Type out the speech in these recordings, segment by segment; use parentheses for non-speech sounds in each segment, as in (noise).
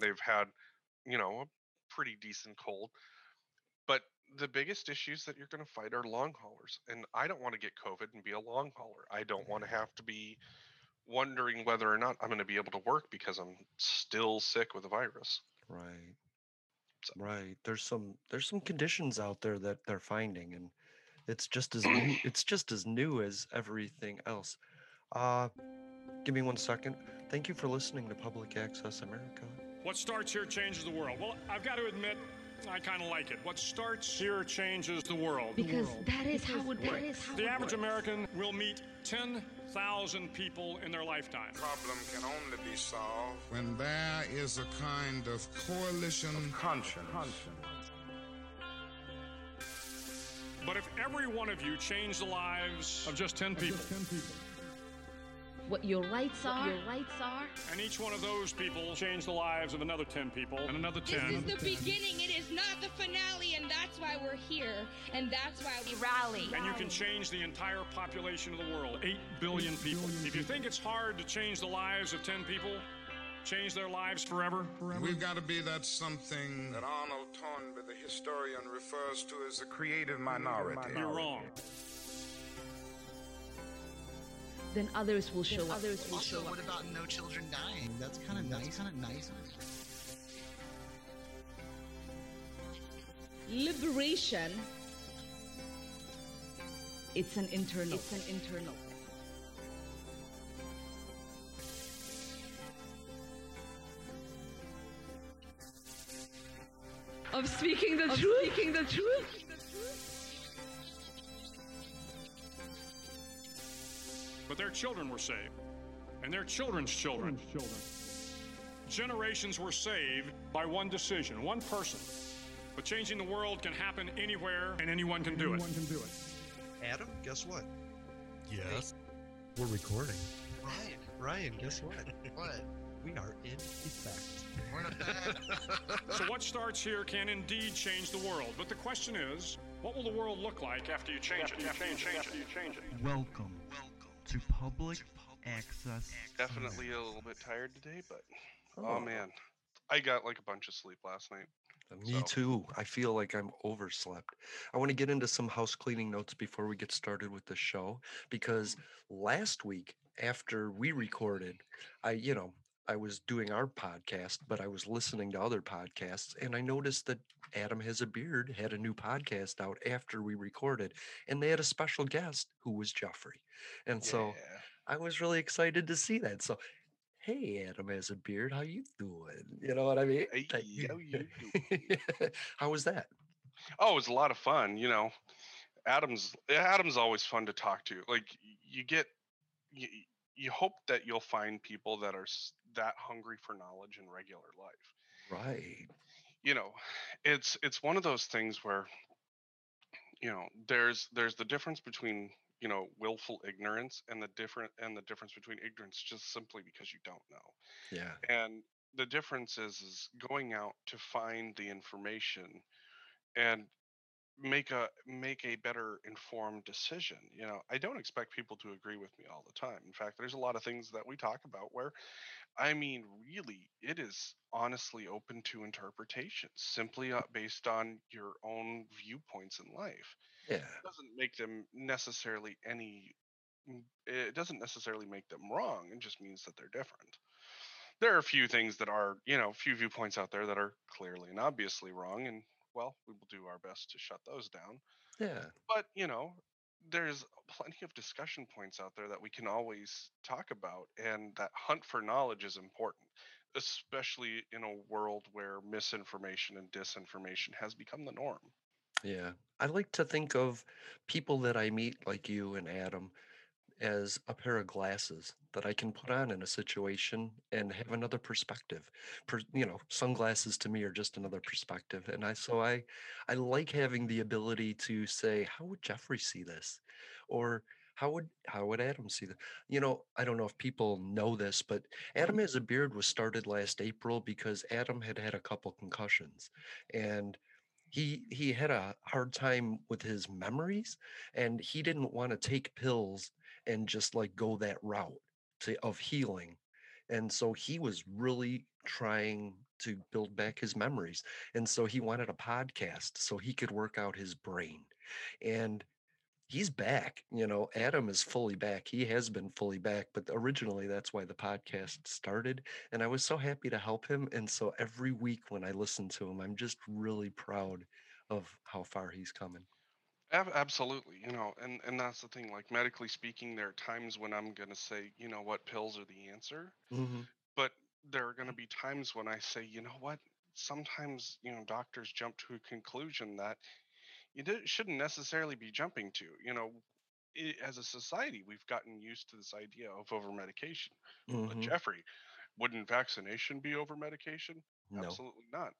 They've had, you know, a pretty decent cold. But the biggest issues that you're going to fight are long haulers. And I don't want to get COVID and be a long hauler. I don't want to have to be wondering whether or not I'm going to be able to work because I'm still sick with the virus. Right. So- Right. There's some there's some conditions out there that they're finding and it's just as new (clears throat) it's just as new as everything else. Uh give me one second. Thank you for listening to Public Access America. What starts here changes the world. Well, I've got to admit, I kind of like it. What starts here changes the world. Because that is how it that is how the average works. American will meet 10,000 people in their lifetime. problem can only be solved when there is a kind of coalition conscience. But if every one of you changed the lives of just 10 people, What your rights are, your rights are. and each one of those people changed the lives of another 10 people, and another 10, This is the beginning. It is not the finale, and that's why we're here, and that's why we rally. and you can change the entire population of the world 8 billion people. If you think it's hard to change the lives of 10 people, change their lives forever, we've got to be that something That Arnold Toynbee, the historian, refers to as the creative minority. you're wrong. Then others will show up. Others will Also, show up. what about no children dying? That's kind of nice. Kind of nice. Liberation. It's an internal. It's an internal. Of speaking the truth. Speaking the truth. But their children were saved, and their children's children. Generations were saved by one decision, one person. But changing the world can happen anywhere, and anyone can do it. Anyone can do it. Adam, guess what? Yes. We're recording. Ryan, Ryan, guess what? (laughs) what? We are in effect. We're not bad. (laughs) So what starts here can indeed change the world. But the question is, what will the world look like after you change it? You After you change it? After you change it? Welcome to Public Access. Definitely a little bit tired today, but oh. oh, man. I got like a bunch of sleep last night. Me So- too. I feel like I'm overslept. I want to get into some house cleaning notes before we get started with the show because mm-hmm. last week after we recorded, I, you know, I was doing our podcast, but I was listening to other podcasts and I noticed that Adam Has a Beard had a new podcast out after we recorded and they had a special guest who was Jeffrey. And so I was really excited to see that. So, hey, Adam has a beard. How you doing? You know what I mean? Hey, how you (laughs) How was that? Oh, it was a lot of fun. You know, Adam's Adam's always fun to talk to. Like you get, you, you hope that you'll find people that are that hungry for knowledge in regular life. Right. You know, it's it's one of those things where, you know, there's there's the difference between you know willful ignorance and the different and the difference between ignorance just simply because you don't know. Yeah. and the difference is is going out to find the information and make a make a better informed decision you know i don't expect people to agree with me all the time in fact there's a lot of things that we talk about where i mean really it is honestly open to interpretation simply uh, based on your own viewpoints in life Yeah. it doesn't make them necessarily any it doesn't necessarily make them wrong it just means that they're different there are a few things that are, you know, a few viewpoints out there that are clearly and obviously wrong, and well, we will do our best to shut those down. Yeah. But you know, there's plenty of discussion points out there that we can always talk about, and that hunt for knowledge is important, especially in a world where misinformation and disinformation has become the norm. Yeah. I like to think of people that I meet, like you and Adam, as a pair of glasses that I can put on in a situation and have another perspective. Per, you know, sunglasses to me are just another perspective, and I so I I like having the ability to say, how would Jeffrey see this, or how would how would Adam see that? You know, I don't know if people know this, but Adam mm-hmm. has a beard was started last April because Adam had had a couple concussions, and he he had a hard time with his memories and he didn't want to take pills and just like go that route to, of healing and so he was really trying to build back his memories and so he wanted a podcast so he could work out his brain and he's back you know adam is fully back he has been fully back but originally that's why the podcast started and i was so happy to help him and so every week when i listen to him i'm just really proud of how far he's coming Ab- absolutely, you know, and and that's the thing. Like medically speaking, there are times when I'm gonna say, you know what, pills are the answer, hmm but there are gonna be times when I say, you know what, sometimes you know doctors jump to a conclusion that you shouldn't necessarily be jumping to. You know, i as a society, we've gotten used to this idea of over medication. But hmm Jeffrey, wouldn't vaccination be over medication? no Absolutely not.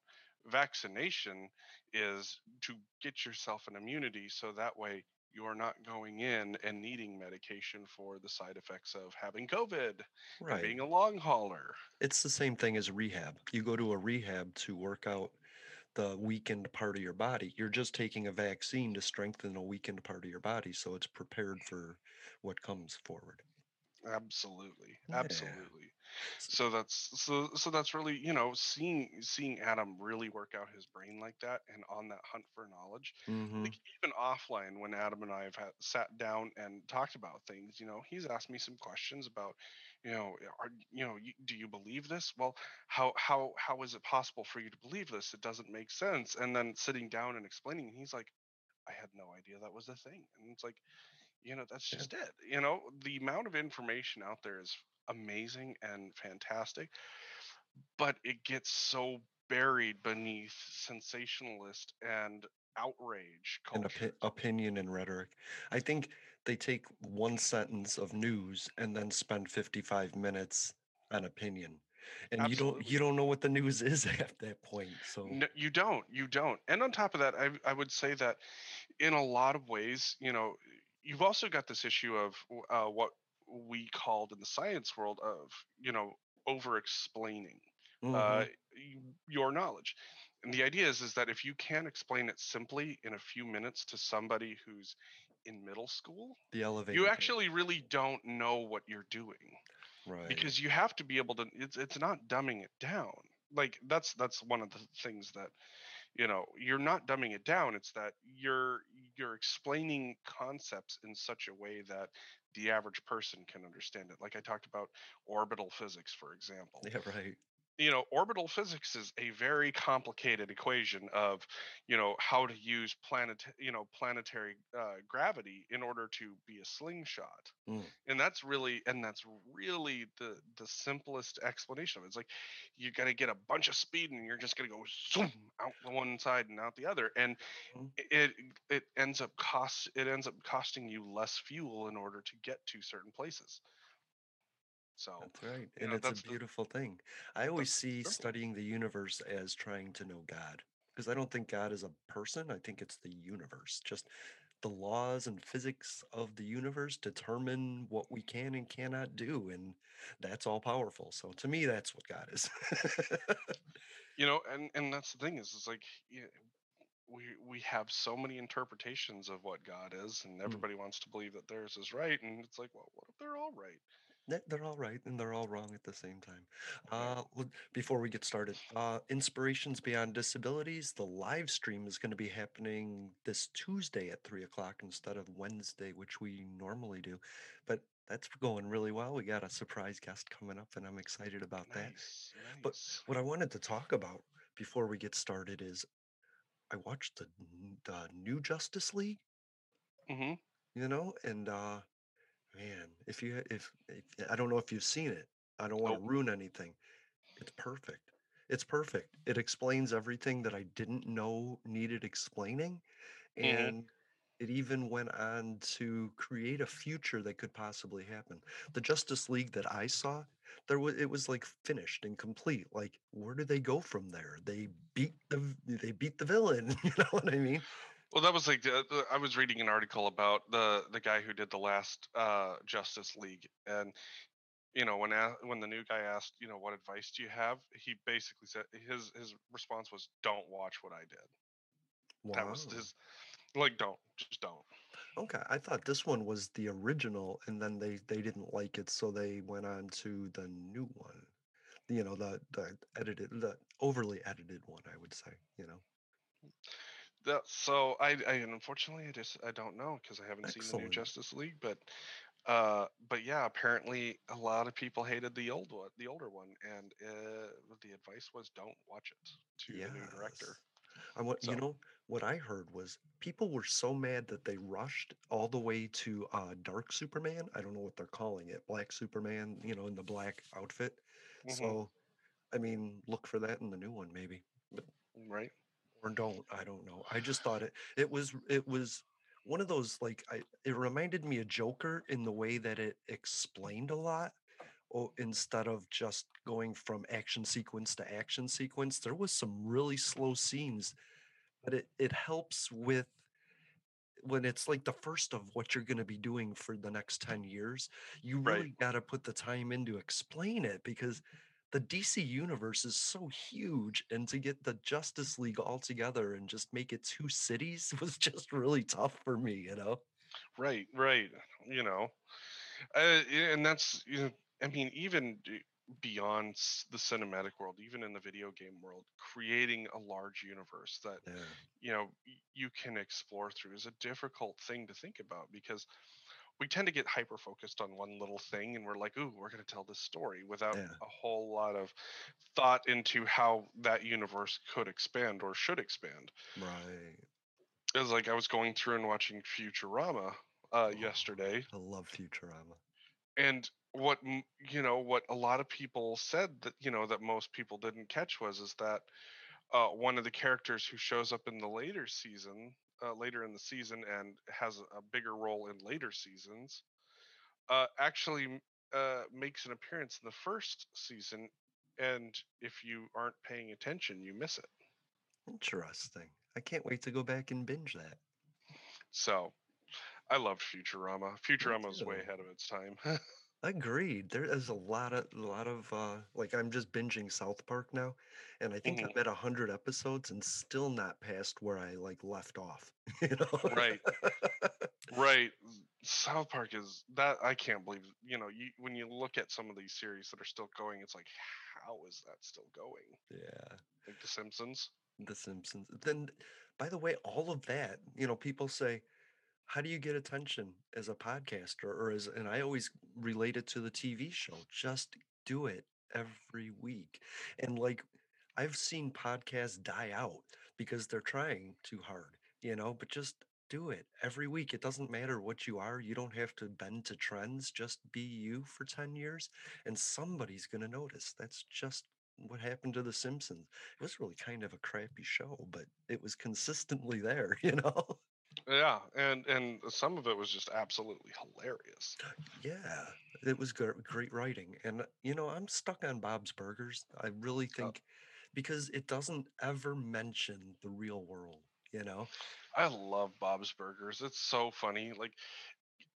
Vaccination is to get yourself an immunity so that way you're not going in and needing medication for the side effects of having COVID right. being a long hauler. it's the same thing as rehab. You go to a rehab to work out the weakened part of your body. You're just taking a vaccine to strengthen a weakened part of your body so it's prepared for what comes forward Absolutely. yeah Absolutely. So that's so so that's really, you know, seeing seeing Adam really work out his brain like that and on that hunt for knowledge. hmm Like even offline when Adam and I have had, sat down and talked about things, you know, he's asked me some questions about, you know, are you know, you, do you believe this? Well, how how how is it possible for you to believe this? It doesn't make sense. And then sitting down and explaining, he's like, I had no idea that was a thing. And it's like, you know, that's yeah just it. You know, the amount of information out there is amazing and fantastic, but it gets so buried beneath sensationalist and outrage and opi- opinion and rhetoric. I think they take one sentence of news and then spend 55 minutes on opinion. And you don't you don't know what the news (laughs) is at that point. So No, you don't. You don't. And on top of that, I, I would say that in a lot of ways, you know, you've also got this issue of uh, what we called in the science world of, you know, over explaining uh, hmm y- your knowledge. And the idea is, is that if you can explain it simply in a few minutes to somebody who's in middle school, the elevator you actually really don't know what you're doing Right. because you have to be able to it's it's not dumbing it down like that's that's one of the things that you know you're not dumbing it down it's that you're you're explaining concepts in such a way that the average person can understand it like i talked about orbital physics for example Yeah, right. You know orbital physics is a very complicated equation of you know how to use planet you know planetary uh, gravity in order to be a slingshot. Mm, and that's really and that's really the the simplest explanation of it. It's like you're going to get a bunch of speed and you're just going to go zoom out the one side and out the other. And mm, it it ends up cost it ends up costing you less fuel in order to get to certain places so That's right. And know it's a that's the beautiful thing. I always see simple studying the universe as trying to know God. Because I don't think God is a person. I think it's the universe. Just the laws and physics of the universe determine what we can and cannot do. And that's all powerful. So to me, that's what God is. (laughs) you know and and that's the thing is it's like yeah, we we have so many interpretations of what god is and Mm. everybody wants to believe that theirs is right and it's like well what if they're all right They- They're all right and they're all wrong at the same time. Uh, before we get started, uh, Inspirations Beyond Disabilities, the live stream is going to be happening this Tuesday at three o'clock instead of Wednesday, which we normally do. But that's going really well. We got a surprise guest coming up, and I'm excited about that. Nice, But what I wanted to talk about before we get started is I watched the the new Justice League, hmm you know, and uh man, if you if, if I don't know if you've seen it, I don't want to Oh, ruin anything. It's perfect. It's perfect. It explains everything that I didn't know needed explaining, hmm and it even went on to create a future that could possibly happen. The Justice League that I saw, there was it was like finished and complete. Like, where do they go from there? They beat the they beat the villain. (laughs) You know what I mean? Well, that was like the, the, I was reading an article about the the guy who did the last uh, Justice League, and you know when a- when the new guy asked, you know, what advice do you have? He basically said his his response was, "Don't watch what I did." That was Wow. his like, don't just don't. Okay, I thought this one was the original, and then they they didn't like it, so they went on to the new one. You know, the the edited, the overly edited one, I would say. You know, That, so I, I unfortunately I just I don't know because I haven't seen the new. Justice League, but uh, but yeah, apparently a lot of people hated the old one, the older one, and uh, the advice was don't watch it to the new director. Yes. I want you know what I heard was people were so mad that they rushed all the way to uh Dark Superman. I don't know what they're calling it, Black Superman, you know, in the black outfit. hmm So, I mean, look for that in the new one maybe. But right, or don't, I don't know. I just thought it it was it was one of those like I it reminded me of Joker in the way that it explained a lot oh, instead of just going from action sequence to action sequence. There was some really slow scenes but it it helps with when it's like the first of what you're going to be doing for the next 10 years you right, really got to put the time in to explain it because the DC universe is so huge and to get the Justice League all together and just make it two cities (laughs) was just really tough for me, you know. right, right. You know, uh, and that's you know, I mean, even beyond the cinematic world, even in the video game world, creating a large universe that Yeah. you know you can explore through is a difficult thing to think about because we tend to get hyper focused on one little thing and we're like ooh we're going to tell this story without Yeah. a whole lot of thought into how that universe could expand or should expand Right. it was like i was going through and watching futurama uh, yesterday I love Futurama. and what you know what a lot of people said that you know that most people didn't catch was is that uh, one of the characters who shows up in the later season uh, later in the season and has a, bigger role in later seasons uh, actually uh, makes an appearance in the first season and if you aren't paying attention you miss it Interesting. I can't wait to go back and binge that. so i loved futurama futurama was way ahead of its time (laughs) Agreed. There is a lot of a lot of uh like I'm just binging South Park now, and I think Mhm. I'm at a hundred episodes and still not past where I like left off. (laughs) You know? right right south park is that i can't believe you know you when you look at some of these series that are still going it's like how is that still going Yeah. like the simpsons The Simpsons. Then, by the way, all of that, you know, people say, how do you get attention as a podcaster or as, and I always relate it to the TV show. Just do it every week. And like, I've seen podcasts die out because they're trying too hard, you know, but just do it every week. It doesn't matter what you are. You don't have to bend to trends. Just be you for 10 years and somebody's going to notice. That's just what happened to The Simpsons. It was really kind of a crappy show, but it was consistently there, (laughs) you know? Yeah and and some of it was just absolutely hilarious Yeah, it was gr- great writing. And, you know, I'm stuck on Bob's Burgers. I really uh, think because it doesn't ever mention the real world, you know? i love bob's burgers it's so funny like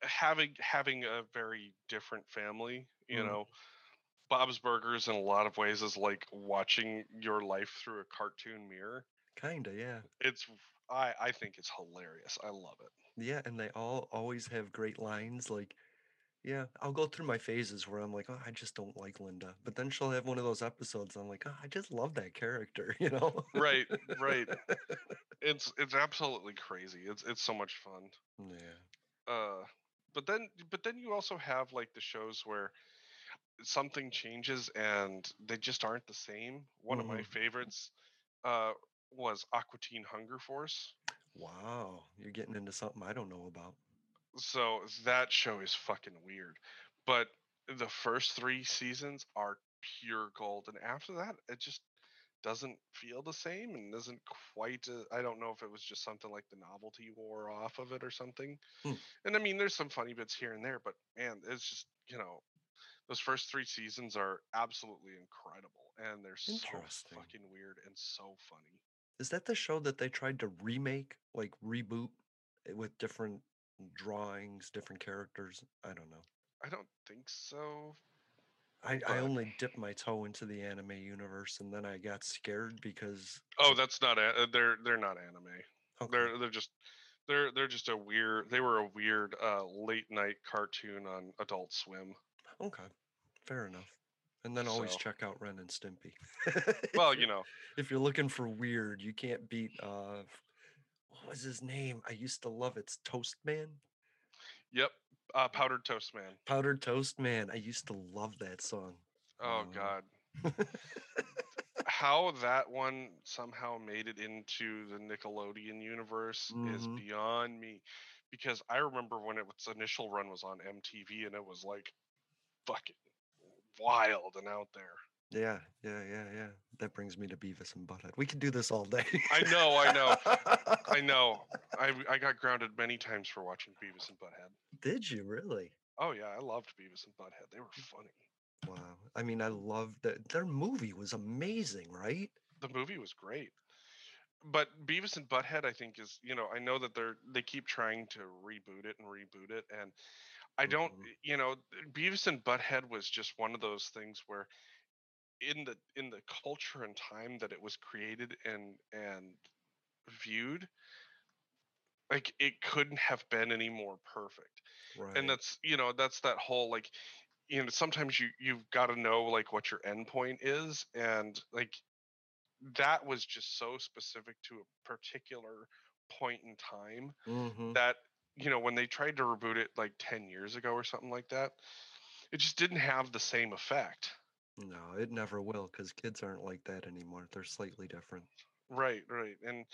having having a very different family you Mhm. know bob's burgers in a lot of ways is like watching your life through a cartoon mirror Kinda, yeah. it's i i think it's hilarious i love it Yeah, and they all always have great lines. Like, yeah, I'll go through my phases where I'm like, oh, I just don't like Linda. But then she'll have one of those episodes. I'm like, oh, I just love that character, (laughs) you know? right right (laughs) it's it's absolutely crazy it's it's so much fun Yeah. uh but then but then you also have like the shows where something changes and they just aren't the same. One of my Mhm. favorites uh, was Aqua Teen Hunger Force. Wow, you're getting into something I don't know about. So that show is fucking weird. But the first three seasons are pure gold, and after that, it just doesn't feel the same and isn't quite. I don't know if it was just something like the novelty wore off of it or something. Hmm. And I mean, there's some funny bits here and there, but man, it's just you know, those first three seasons are absolutely incredible, and they're so fucking weird and so funny. Is that the show that they tried to remake, like reboot it with different drawings, different characters? I don't know. I don't think so. I, I only dipped my toe into the anime universe and then I got scared because Oh, that's not. A, uh, they're they're not anime. Okay. They're they're just they're they're just a weird. They were a weird uh, late night cartoon on Adult Swim. okay, fair enough. And then always So- check out Ren and Stimpy. Well, you (laughs) know, if you're looking for weird, you can't beat uh what was his name? I used to love it. It's Toast Man. yep. Uh, Powdered Toast Man. Powdered Toast Man. I used to love that song. Oh God. (laughs) How that one somehow made it into the Nickelodeon universe is Mhm. beyond me. Because I remember when its initial run was on MTV and it was like fucking wild and out there. Yeah, yeah, yeah, yeah. That brings me to Beavis and Butthead. We could do this all day. I know, I know, (laughs) I know. I I got grounded many times for watching Beavis and Butthead. Did you really? Oh yeah, I loved Beavis and Butthead. They were funny. Wow. I mean, I loved that. Their movie was amazing, right? The movie was great. But Beavis and Butthead, I think, is you know, I know that they're they keep trying to reboot it and reboot it, and I don't, Mhm. you know, Beavis and Butthead was just one of those things where, in the in the culture and time that it was created and and viewed, like it couldn't have been any more perfect. Right. and that's you know that's that whole like you know sometimes you you've got to know like what your endpoint is and like that was just so specific to a particular point in time hmm that you know when they tried to reboot it like 10 years ago or something like that it just didn't have the same effect No, it never will because kids aren't like that anymore. They're slightly different. right right and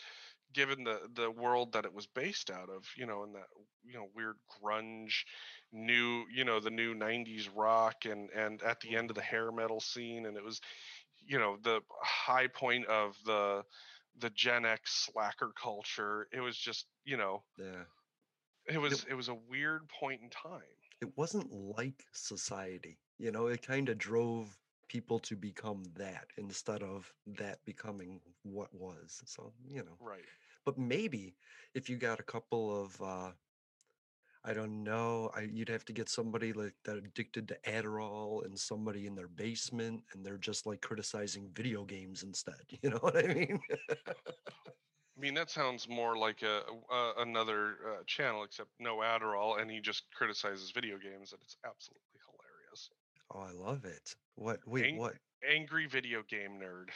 given the the world that it was based out of you know in that you know weird grunge new you know the new 90s rock and and at the end of the mm-hmm. hair metal scene and it was you know the high point of the the gen x slacker culture it was just you know Yeah. It was it was a weird point in time It wasn't like society. You know, it kind of drove people to become that instead of that becoming what was. So, you know. right But maybe if you got a couple of uh I don't know, I you'd have to get somebody like that addicted to Adderall and somebody in their basement and they're just like criticizing video games instead. (laughs) You know what I mean? (laughs) i mean that sounds more like a, uh another uh, channel except no adderall and he just criticizes video games and it's absolutely hilarious oh, I love it. What wait, Ang- what? angry video game nerd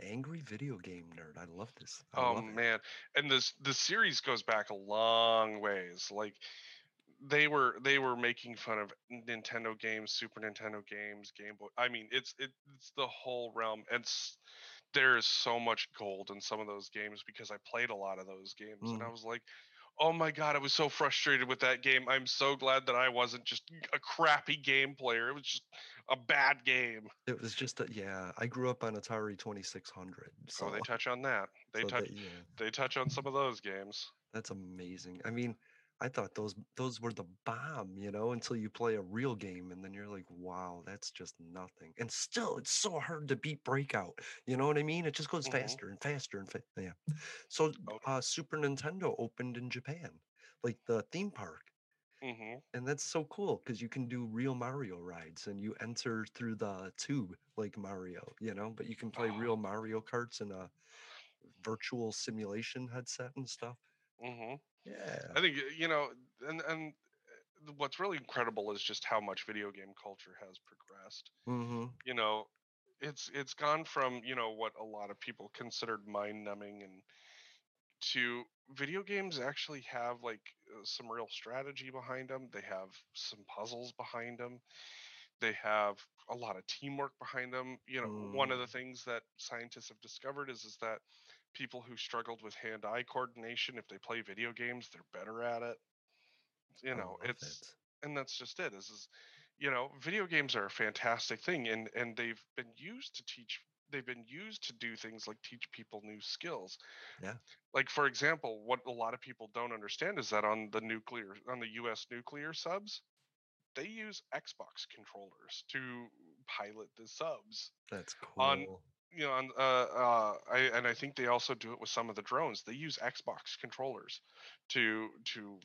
Angry video game nerd. I love this. I Oh love man, and this the series goes back a long ways. Like they were they were making fun of Nintendo games, Super Nintendo games, Game Boy. I mean, it's it, it's the whole realm. And there is so much gold in some of those games because I played a lot of those games, and I Mm. was like, oh my god, I was so frustrated with that game. I'm so glad that I wasn't just a crappy game player. It was just a bad game. It was just a, yeah, I grew up on Atari 2600. So So they touch on that. They so touch that- yeah. they touch on some of those games. That's amazing. I mean, I thought those those were the bomb, you know, until you play a real game and then you're like, wow, that's just nothing. And still, it's so hard to beat Breakout. You know what I mean? It just goes Mhm. faster and faster and fa- yeah. So uh, Super Nintendo opened in Japan, like the theme park. hmm And that's so cool because you can do real Mario rides and you enter through the tube like Mario, you know, but you can play Oh. real Mario karts in a virtual simulation headset and stuff. hmm Yeah. I think you know, and and uh, what's really incredible is just how much video game culture has progressed. Mm-hmm. You know, it's it's gone from you know what a lot of people considered mind numbing and to video games actually have like uh, some real strategy behind them. They have some puzzles behind them. They have a lot of teamwork behind them. You know, mm. one of the mm. things that scientists have discovered is is that people who struggled with hand-eye coordination, if they play video games, they're better at it. You oh, know, it's it. and that's just it. Is is you know, video games are a fantastic thing, and and they've been used to teach they've been used to do things like teach people new skills. Yeah. Like for example, what a lot of people don't understand is that on the nuclear on the US nuclear subs, they use Xbox controllers to pilot the subs. That's cool. On you know, on, uh, uh, I, and I think they also do it with some of the drones. They use Xbox controllers to to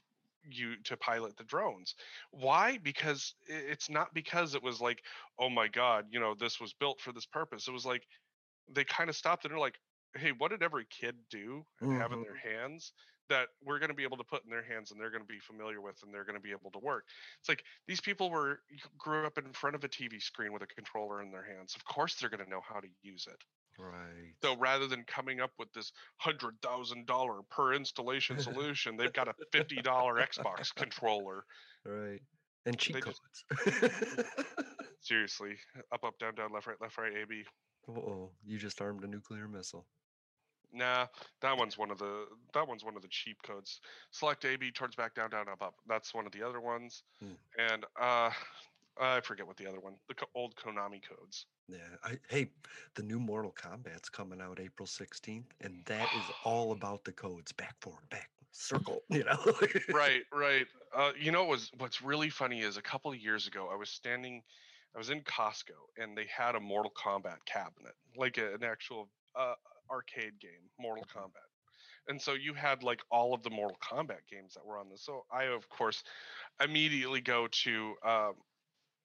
you to pilot the drones. Why? Because it's not because it was like, oh my god, you know, this was built for this purpose. It was like they kind of stopped and they're like, hey, what did every kid do and mm-hmm. have in their mm-hmm. hands that we're going to be able to put in their hands and they're going to be familiar with and they're going to be able to work? It's like these people were grew up in front of a TV screen with a controller in their hands. Of course, they're going to know how to use it. Right. So rather than coming up with this hundred thousand dollar per installation solution, they've got a fifty dollar Xbox controller. Right. And cheat codes. Just, (laughs) seriously, up, up, down, down, left, right, left, right, A, B. Oh, you just armed a nuclear missile. Nah, that one's one of the that one's one of the cheap codes. Select A, B, turns back, down, down, up, up. That's one of the other ones. Hmm. And uh, I forget what the other one. The old Konami codes. Yeah. I, hey, the new Mortal Kombat's coming out April 16th, and that is all (sighs) about the codes back, forward, back, circle, (laughs) you know? (laughs) right, right. Uh, you know, was what's really funny is a couple of years ago, I was standing, I was in Costco, and they had a Mortal Kombat cabinet, like a, an actual uh, arcade game, Mortal mm-hmm. Kombat. And so you had like all of the Mortal Kombat games that were on this. So I, of course, immediately go to um,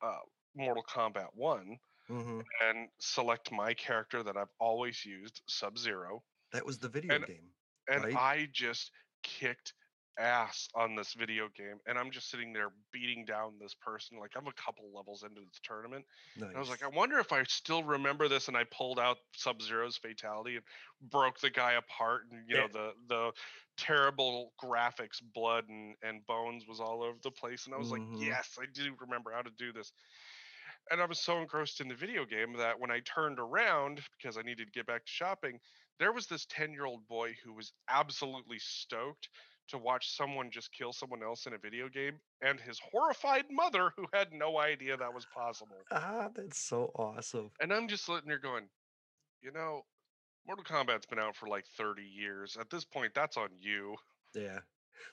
uh, Mortal Kombat One mm-hmm. and select my character that I've always used, Sub Zero. That was the video and, game. And right? I just kicked ass on this video game and I'm just sitting there beating down this person like I'm a couple levels into the tournament. Nice. I was like, I wonder if I still remember this and I pulled out Sub-Zero's fatality and broke the guy apart and you yeah. know (laughs) the the terrible graphics, blood and and bones was all over the place and I was mm-hmm. like, yes, I do remember how to do this and I was so engrossed in the video game that when I turned around because I needed to get back to shopping, there was this 10 year old boy who was absolutely stoked to watch someone just kill someone else in a video game, and his horrified mother who had no idea that was possible. Ah, that's so awesome. And I'm just sitting there going, you know, Mortal Kombat's been out for like 30 years. At this point, that's on you. Yeah,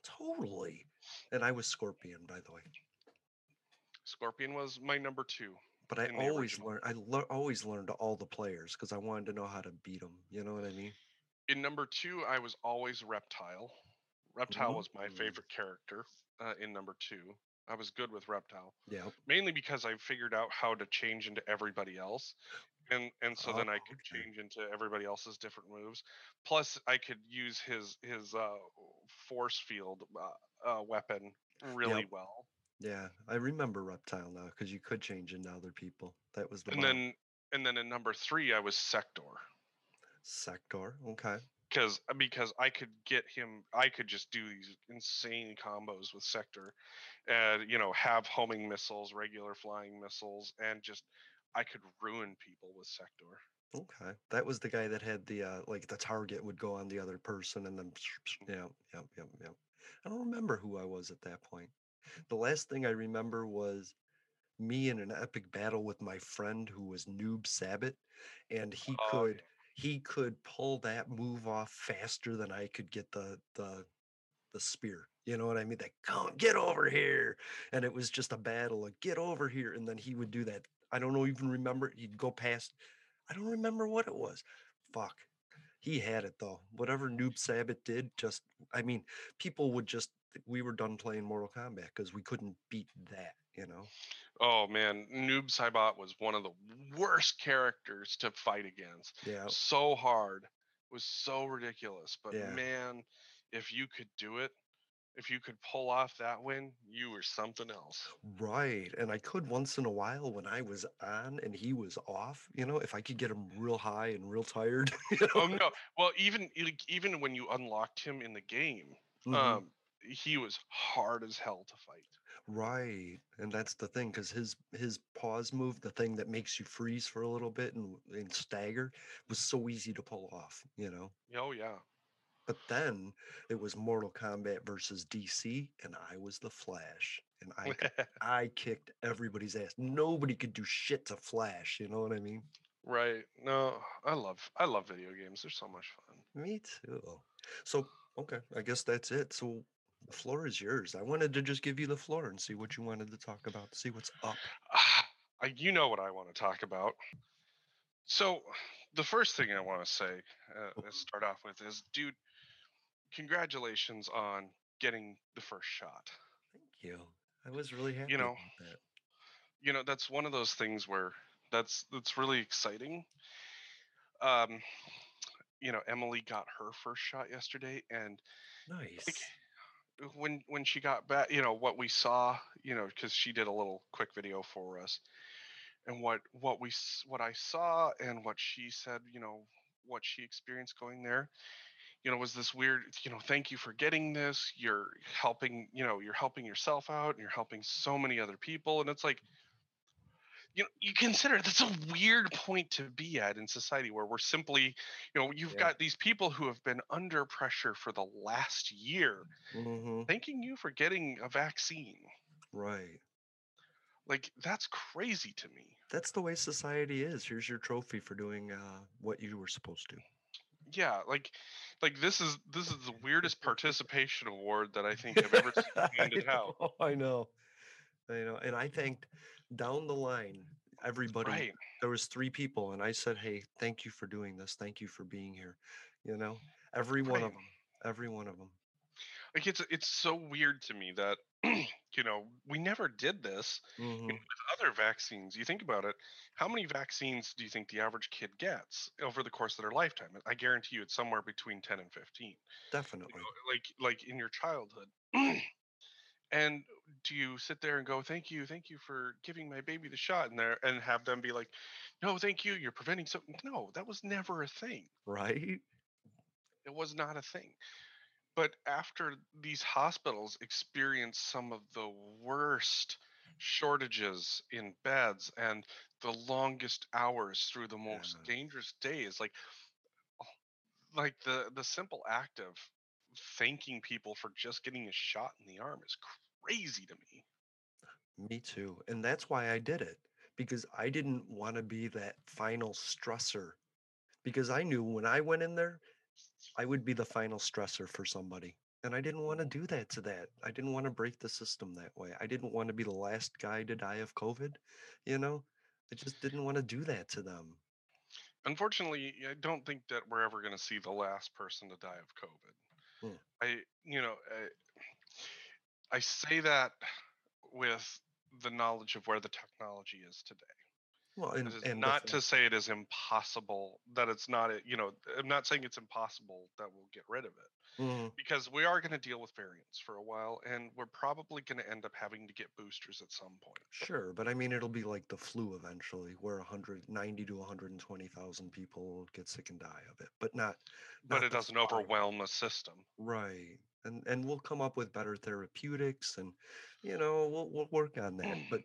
totally. And I was Scorpion, by the way. Scorpion was my number two. But I always learned. I le- always learned all the players because I wanted to know how to beat them. You know what I mean? In number two, I was always Reptile. Reptile mm-hmm. was my favorite character uh, in number two. I was good with Reptile. Yeah. Mainly because I figured out how to change into everybody else. And and so oh, then I could okay. change into everybody else's different moves. Plus I could use his his uh, force field uh, uh weapon really yep. well. Yeah, I remember Reptile now because you could change into other people. That was the and then and then in number three I was Sektor. Sektor, okay. Because because I could get him, I could just do these insane combos with Sektor, and you know have homing missiles, regular flying missiles, and just I could ruin people with Sektor. Okay, that was the guy that had the uh, like the target would go on the other person, and then yeah, yeah, yeah, yeah. I don't remember who I was at that point. The last thing I remember was me in an epic battle with my friend who was Noob Saibot, and he oh, could he could pull that move off faster than I could get the the the spear. You know what I mean? Like, come get over here. And it was just a battle, of get over here. And then he would do that. I don't know, even remember. He'd go past. I don't remember what it was. Fuck. He had it though. Whatever Noob Saibot did, just I mean, people would just we were done playing Mortal Kombat because we couldn't beat that, you know. Oh man, Noob Saibot was one of the worst characters to fight against. Yeah. So hard. It was so ridiculous. But yeah. man, if you could do it, if you could pull off that win, you were something else. Right. And I could once in a while when I was on and he was off, you know, if I could get him real high and real tired. (laughs) You know? Oh no! Well, even even when you unlocked him in the game, Mhm. um, he was hard as hell to fight. Right. And that's the thing, because his his pause move, the thing that makes you freeze for a little bit and, and stagger, was so easy to pull off, you know. Oh yeah. But then it was Mortal Kombat versus DC, and I was the Flash. And I (laughs) I kicked everybody's ass. Nobody could do shit to Flash, you know what I mean? Right. No, I love I love video games. They're so much fun. Me too. So, okay, I guess that's it. So the floor is yours. I wanted to just give you the floor and see what you wanted to talk about, see what's up. I, you know what I want to talk about. So, the first thing I want to say, uh, let's start off with is, dude, congratulations on getting the first shot. Thank you. I was really happy You know, you know that's one of those things where that's that's really exciting. Um, you know, Emily got her first shot yesterday, and Nice. When when she got back, you know what we saw, you know, because she did a little quick video for us, and what what we what I saw and what she said, you know, what she experienced going there, you know, was this weird, you know, thank you for getting this. You're helping, you know, you're helping yourself out, and you're helping so many other people, and it's like. You know, you consider that's a weird point to be at in society where we're simply, you know, you've Yeah. got these people who have been under pressure for the last year hmm thanking you for getting a vaccine. Right. Like that's crazy to me. That's the way society is. Here's your trophy for doing uh, what you were supposed to. Yeah, like like this is this is the (laughs) weirdest (laughs) participation award that I think I've ever seen handed out. know, I know. I know. And I thanked down the line everybody. Right. There was three people, and I said, "Hey, thank you for doing this. Thank you for being here." You know, every one of them. Every one of them. Like it's it's so weird to me that (clears throat) you know we never did this you know, hmm with other vaccines. You think about it, how many vaccines do you think the average kid gets over the course of their lifetime? I guarantee you it's somewhere between ten and fifteen. Definitely. like like in your childhood (clears throat) and do you sit there and go thank you thank you for giving my baby the shot and there and have them be like no thank you you're preventing something no that was never a thing. Right. it was not a thing. But after these hospitals experience some of the worst shortages in beds and the longest hours through the most dangerous days like oh, like the the simple act of thanking people for just getting a shot in the arm is crazy to me. Me too. And that's why I did it because I didn't want to be that final stressor. Because I knew when I went in there, I would be the final stressor for somebody. And I didn't want to do that to that. I didn't want to break the system that way. I didn't want to be the last guy to die of COVID. You know, I just didn't want to do that to them. Unfortunately, I don't think that we're ever going to see the last person to die of COVID. Hmm. I, you know, I, I say that with the knowledge of where the technology is today. Well, and, and not to say it is impossible that it's not, a- you know, I'm not saying it's impossible that we'll get rid of it Mhm. because we are going to deal with variants for a while and we're probably going to end up having to get boosters at some point. Sure, but I mean, it'll be like the flu eventually, where 190 to 120,000 people get sick and die of it, but not. But it doesn't overwhelm the system. Right, and and we'll come up with better therapeutics, and you know, we'll we'll work on that. But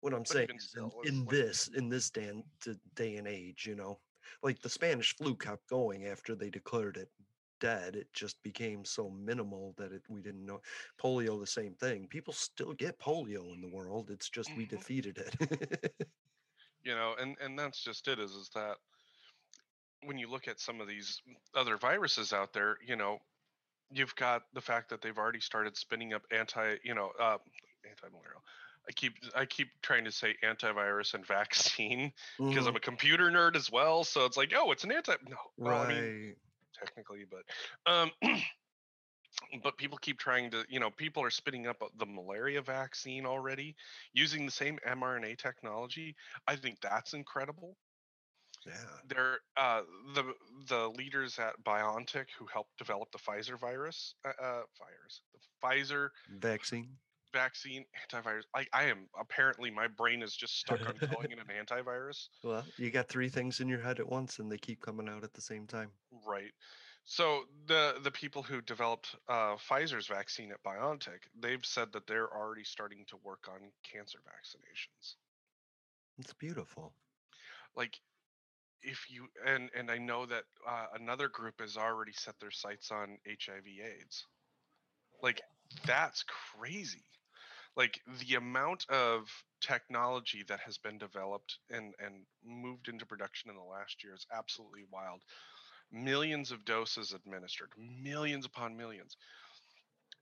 what I'm But saying is, still, in, in this in this day and day and age, you know, like the Spanish flu kept going after they declared it dead. It just became so minimal that it we didn't know. Polio, the same thing. People still get polio in the world. It's just we Mm-hmm. defeated it. (laughs) you know and and that's just it is is that when you look at some of these other viruses out there you know you've got the fact that they've already started spinning up anti you know uh, antimalarial i keep i keep trying to say antivirus and (laughs) vaccine because i'm a computer nerd as well so it's like oh it's an anti no well, i mean right. technically but um (clears throat) but people keep trying to you know people are spitting up uh, the malaria vaccine already using the same mrna technology i think that's incredible Yeah. They're uh, the the leaders at BioNTech who helped develop the Pfizer virus, uh, uh, virus, the Pfizer Vaccine. Vaccine antivirus. I, I am apparently my brain is just stuck on calling it an (laughs) antivirus. Well, you got three things in your head at once, and they keep coming out at the same time. Right. So the the people who developed uh, Pfizer's vaccine at BioNTech, they've said that they're already starting to work on cancer vaccinations. It's beautiful. Like if you and and I know that uh, another group has already set their sights on HIV/AIDS. Like that's crazy. Like the amount of technology that has been developed and and moved into production in the last year is absolutely wild. Millions of doses administered, millions upon millions.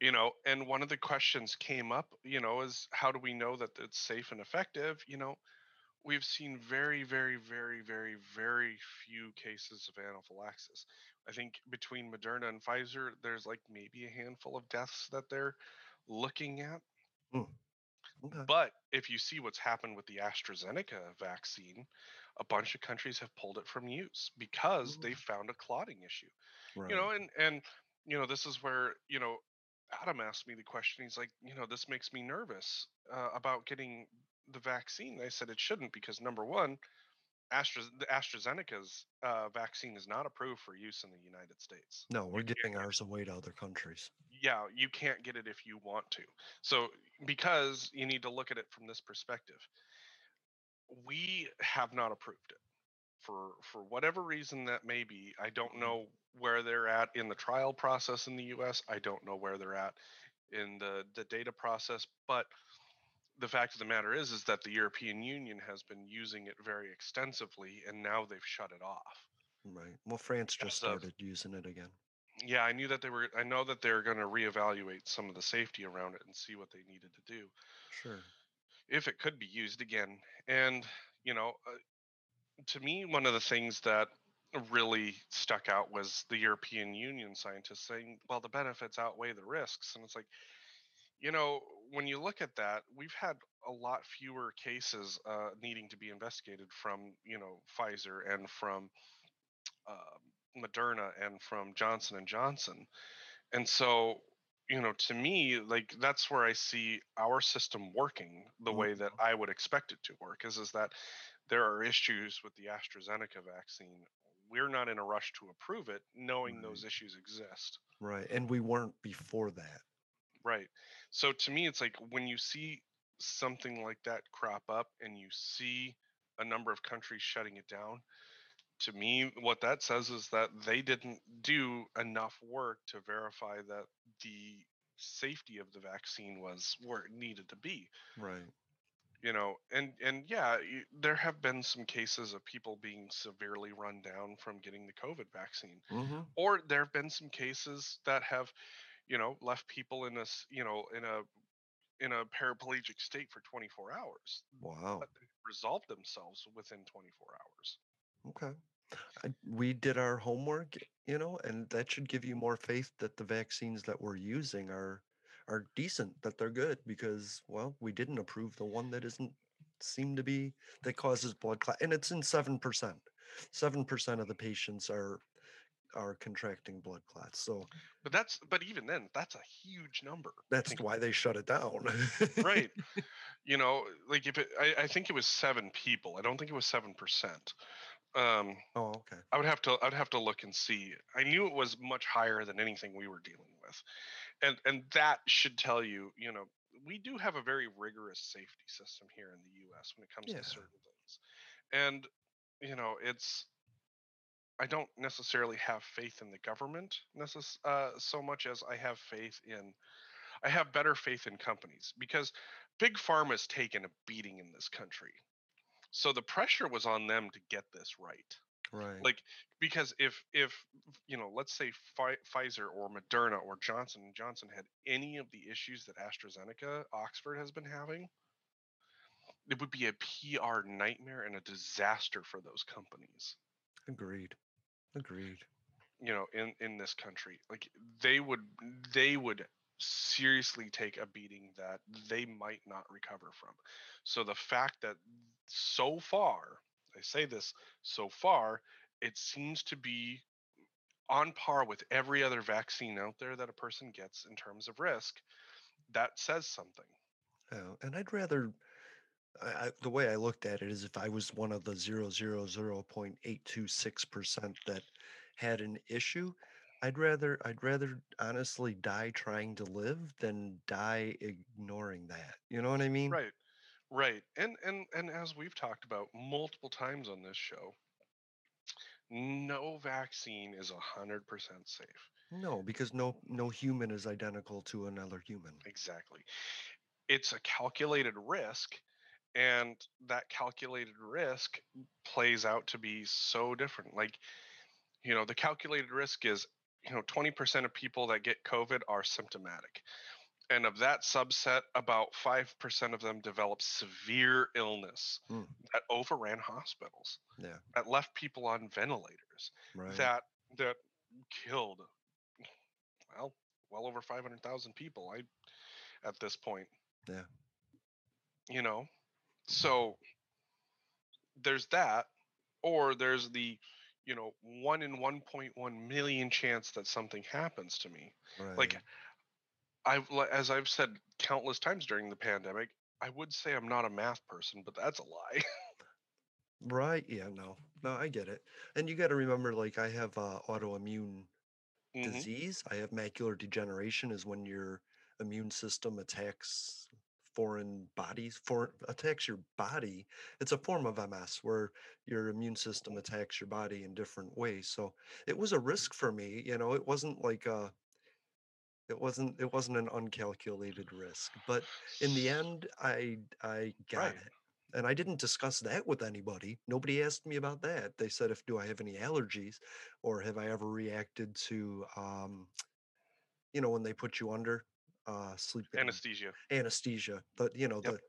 You know, and one of the questions came up, you know, is how do we know that it's safe and effective? You know, we've seen very, very, very, very, very few cases of anaphylaxis. I think between Moderna and Pfizer, there's like maybe a handful of deaths that they're looking at. Hmm. Okay. But if you see what's happened with the AstraZeneca vaccine, a bunch of countries have pulled it from use because they found a clotting issue. Right. You know, and and you know, this is where, you know, Adam asked me the question. He's like, you know, this makes me nervous uh, about getting the vaccine. I said it shouldn't because number one, Astra the AstraZeneca's uh, vaccine is not approved for use in the United States. no, we're giving ours away to other countries. Yeah, you can't get it if you want to. So because you need to look at it from this perspective, we have not approved it for for whatever reason that may be. I don't mm-hmm. know where they're at in the trial process in the U.S. I don't know where they're at in the the data process, but the fact of the matter is is that the European Union has been using it very extensively and now they've shut it off. Right. Well, France just As of- started using it again. Yeah, I knew that they were I know that they're going to reevaluate some of the safety around it and see what they needed to do Sure. if it could be used again. And, you know, uh, to me one of the things that really stuck out was the European Union scientists saying, well, the benefits outweigh the risks. And it's like, you know, when you look at that, we've had a lot fewer cases uh, needing to be investigated from, you know, Pfizer and from uh, Moderna and from Johnson and Johnson. And so, you know, to me, like that's where I see our system working the way that mm-hmm. I would expect it to work. Is is that there are issues with the AstraZeneca vaccine. We're not in a rush to approve it, knowing those issues exist. Right. And we weren't before that. Right. So to me, it's like when you see something like that crop up and you see a number of countries shutting it down, to me, what that says is that they didn't do enough work to verify that the safety of the vaccine was where it needed to be. Right. You know, and and yeah, there have been some cases of people being severely run down from getting the COVID vaccine Mm-hmm. or there have been some cases that have you know left people in a you know in a in a paraplegic state for 24 hours Wow. but they resolved themselves within 24 hours Okay. I, we did our homework, you know, and that should give you more faith that the vaccines that we're using are are decent, that they're good because well, we didn't approve the one that isn't seem to be that causes blood clot and it's in 7%. 7% of the patients are are contracting blood clots. So but that's but even then that's a huge number that's why they shut it down. right (laughs) you know like if it I, I think it was seven people i don't think it was seven percent um oh, okay. I would have to I'd have to look and see. I knew it was much higher than anything we were dealing with. And and that should tell you, you know, we do have a very rigorous safety system here in the US when it comes Yeah. to certain things. And you know, it's I don't necessarily have faith in the government necess- uh, so much as I have faith in I have better faith in companies because big pharma's taken a beating in this country. So the pressure was on them to get this right Right. like because if if you know let's say Pfi- pfizer or moderna or johnson johnson had any of the issues that astrazeneca oxford has been having it would be a pr nightmare and a disaster for those companies Agreed. Agreed. you know in in this country like they would they would seriously take a beating that they might not recover from so the fact that so far I say this so far, it seems to be on par with every other vaccine out there that a person gets in terms of risk. That says something. Oh, and I'd rather I, the way I looked at it is if I was one of the zero zero zero point eight two six percent that had an issue, I'd rather I'd rather honestly die trying to live than die ignoring that. You know what I mean? Right. Right. And and and as we've talked about multiple times on this show, no vaccine is 100% safe. No, because no no human is identical to another human. Exactly. It's a calculated risk and that calculated risk plays out to be so different. Like you know, the calculated risk is you know 20% of people that get covid are symptomatic and of that subset about 5% of them develop severe illness Mm. that overran hospitals Yeah. that left people on ventilators Right. that that killed well well over 500,000 people I at this point Yeah. you know so there's that or there's the you know 1 in 1.1 million chance that something happens to me Right. like i've as i've said countless times during the pandemic i would say i'm not a math person but that's a lie Right. Yeah. No. No. I get it. And you got to remember, like, I have uh, autoimmune Mhm. disease. I have macular degeneration. Is when your immune system attacks foreign bodies, for attacks your body. It's a form of MS where your immune system attacks your body in different ways. So it was a risk for me. You know, it wasn't like a. It wasn't. It wasn't an uncalculated risk. But in the end, I I got Right. it. And I didn't discuss that with anybody. Nobody asked me about that. They said, if do I have any allergies or have I ever reacted to, um, you know, when they put you under uh, sleep anesthesia anesthesia, but you know, Yep. the,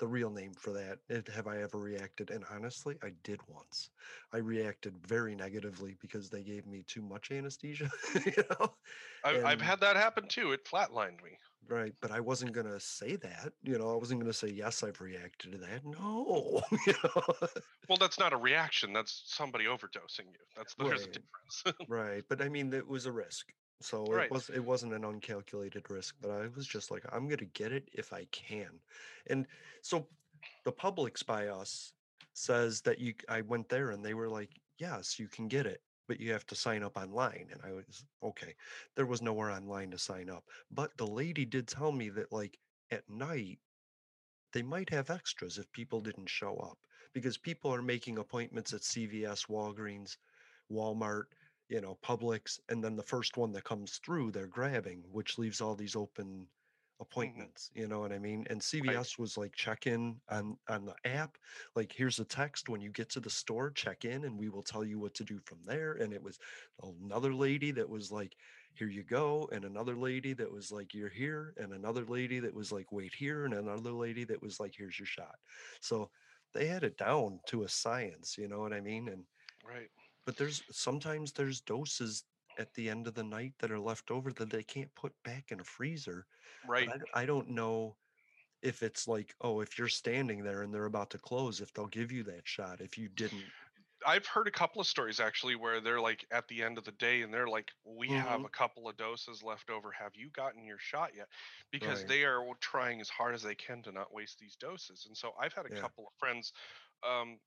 the real name for that. It, have I ever reacted? And honestly, I did once. I reacted very negatively because they gave me too much anesthesia. (laughs) you know? I, i've had that happen too it flatlined me Right, but I wasn't gonna say that. You know, I wasn't gonna say yes. I've reacted to that. No, (laughs) you know? well that's not a reaction that's somebody overdosing you that's there's a difference (laughs) right. But I mean, it was a risk, so Right. it was. It wasn't an uncalculated risk. But I was just like, I'm gonna get it if I can, and so the Publix by us says that you. I went there and they were like, yes, you can get it, but you have to sign up online. And I was okay. There was nowhere online to sign up, but the lady did tell me that like at night they might have extras if people didn't show up because people are making appointments at CVS, Walgreens, Walmart, you know, Publix, and then the first one that comes through, they're grabbing, which leaves all these open mm-hmm. appointments. You know what I mean? And CVS was like, check in on on the app. Like, here's a text when you get to the store, check in, and we will tell you what to do from there. And it was another lady that was like, here you go, and another lady that was like, you're here, and another lady that was like, wait here, and another lady that was like, here's your shot. So they had it down to a science. You know what I mean? And right but there's sometimes there's doses at the end of the night that are left over that they can't put back in a freezer. Right I, don't know if it's like, oh, if you're standing there and they're about to close, if they'll give you that shot if you didn't. I've heard a couple of stories actually where they're like at the end of the day and they're like, "We have Mhm. a couple of doses left over. Have you gotten your shot yet?" Because Right. they are trying as hard as they can to not waste these doses. And so I've had a Yeah. couple of friends um,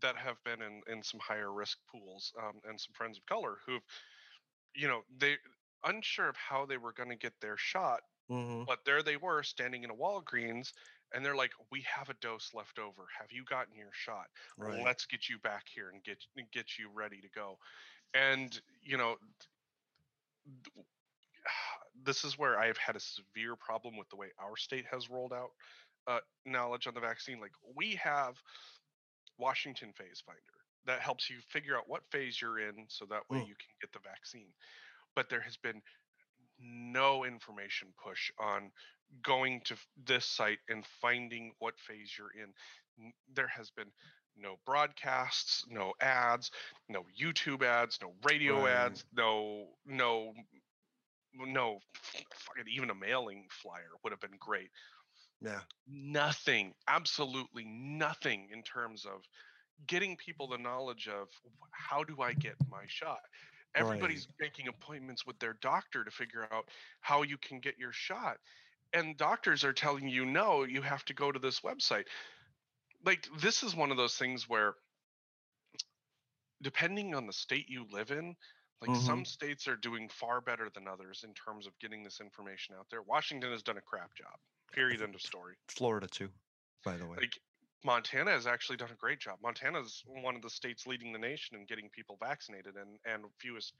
that have been in in some higher risk pools um, and some friends of color who've, you know, they unsure of how they were going to get their shot, Mhm. but there they were standing in a Walgreens. And they're like, "We have a dose left over. Have you gotten your shot? Right. let's get you back here and get get you ready to go and you know th- (sighs) this is where i've had a severe problem with the way our state has rolled out uh, knowledge on the vaccine like we have washington phase finder that helps you figure out what phase you're in so that way you can get the vaccine but there has been no information push on going to this site and finding what phase you're in. There has been no broadcasts, no ads, no YouTube ads, no radio Right. ads, no no no fucking even a mailing flyer would have been great. Yeah. Nothing, absolutely nothing in terms of getting people the knowledge of how do I get my shot. Everybody's making appointments with their doctor to figure out how you can get your shot. And doctors are telling you, no, you have to go to this website. Like, this is one of those things where, depending on the state you live in, like Mhm. some states are doing far better than others in terms of getting this information out there. Washington has done a crap job. Period. End of story. Florida too, by the way. Like Montana has actually done a great job. Montana's one of the states leading the nation in getting people vaccinated and and fewest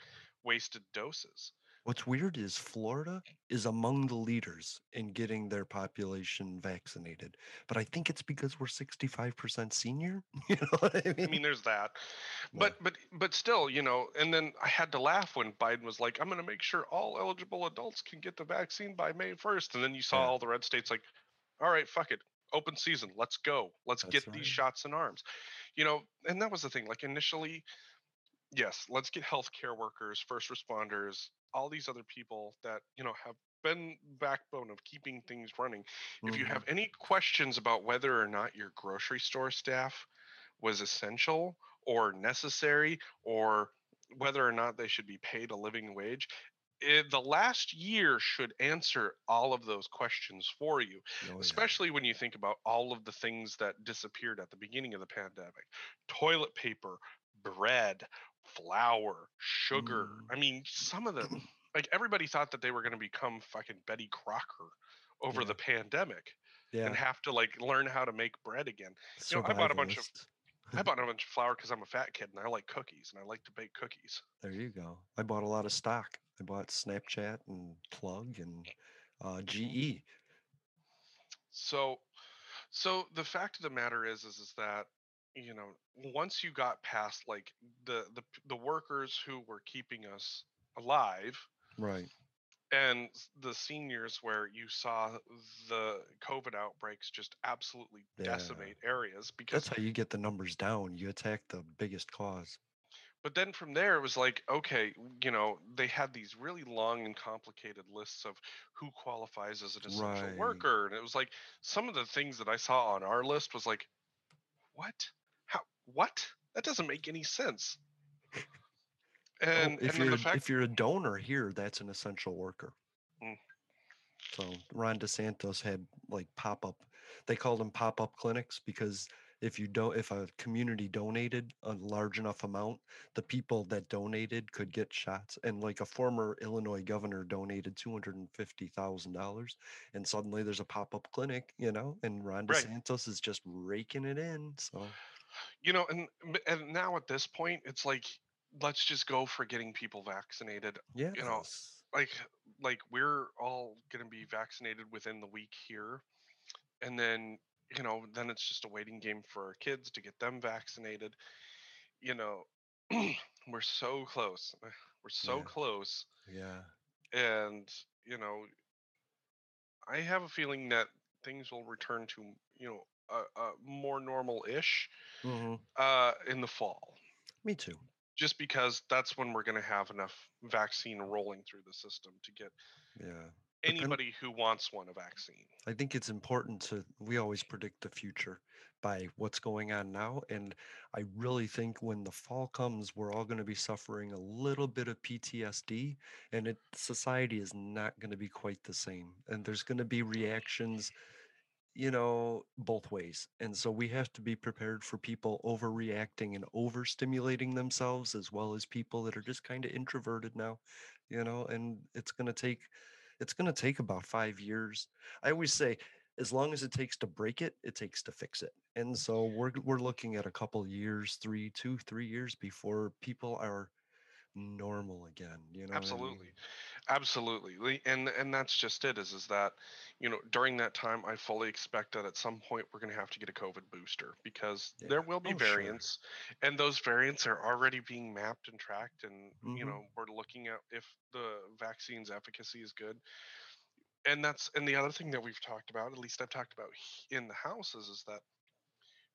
wasted doses. What's weird is Florida is among the leaders in getting their population vaccinated. But I think it's because we're 65% senior. (laughs) You know what I I mean? mean, there's that, but but but still, you know. And then I had to laugh when Biden was like, "I'm going to make sure all eligible adults can get the vaccine by May 1st." And then you saw Yeah. all the red states like, "All right, fuck it, open season, let's go, let's That's get right. these shots in arms," you know. And that was the thing. Like initially, yes, let's get healthcare workers, first responders, all these other people that you know have been backbone of keeping things running. If you Mhm. have any questions about whether or not your grocery store staff was essential or necessary or whether or not they should be paid a living wage it, the last year should answer all of those questions for you Oh, yeah. especially when you think about all of the things that disappeared at the beginning of the pandemic toilet paper bread flour sugar Mm. i mean some of them (clears throat) like everybody thought that they were going to become fucking betty crocker over Yeah. the pandemic Yeah. and have to like learn how to make bread again you know, I bought a bunch of. I bought a bunch of flour because I'm a fat kid and I like cookies and I like to bake cookies. There you go. I bought a lot of stock. I bought Snapchat and Plug and uh, E. GE. So, so the fact of the matter is, is, is that you know once you got past like the the the workers who were keeping us alive Right. and the seniors where you saw the COVID outbreaks just absolutely Yeah. decimate areas because That's how you get the numbers down. You attack the biggest cause. but then from there it was like okay you know they had these really long and complicated lists of who qualifies as an essential Right. worker and it was like some of the things that i saw on our list was like what what that doesn't make any sense Oh, and, if and you're the fact if you're a donor here, that's an essential worker. Mm. So Ron DeSantis had like pop up. They called them pop up clinics because if you don't, if a community donated a large enough amount, the people that donated could get shots. And like a former Illinois governor donated two hundred and fifty thousand dollars, and suddenly there's a pop up clinic, you know, and Ron Right. DeSantis is just raking it in. So you know and and now at this point it's like let's just go for getting people vaccinated yeah, you know like like we're all going to be vaccinated within the week here and then you know then it's just a waiting game for our kids to get them vaccinated you know (clears throat) we're so close we're so Yeah. close yeah, and you know i have a feeling that things will return to you know a, a more normal-ish hmm uh in the fall me too. just because that's when we're going to have enough vaccine rolling through the system to get Yeah. then- anybody who wants one a vaccine. I think it's important to we always predict the future by what's going on now and I really think when the fall comes we're all going to be suffering a little bit of PTSD and it society is not going to be quite the same and there's going to be reactions you know both ways and so we have to be prepared for people overreacting and overstimulating themselves as well as people that are just kind of introverted now you know and it's going to take it's going to take about 5 years. I always say as long as it takes to break it it takes to fix it and so we're we're looking at a couple years three two three years before people are normal again you know what I mean? Absolutely. Absolutely. And and that's just it is is that, you know, during that time I fully expect that at some point we're going to have to get a COVID booster because Yeah. there will be Oh, sure. variants and those variants are already being mapped and tracked and you Mhm. know, we're looking at if the vaccine's efficacy is good. And that's and the other thing that we've talked about, at least I've talked about in the house is is that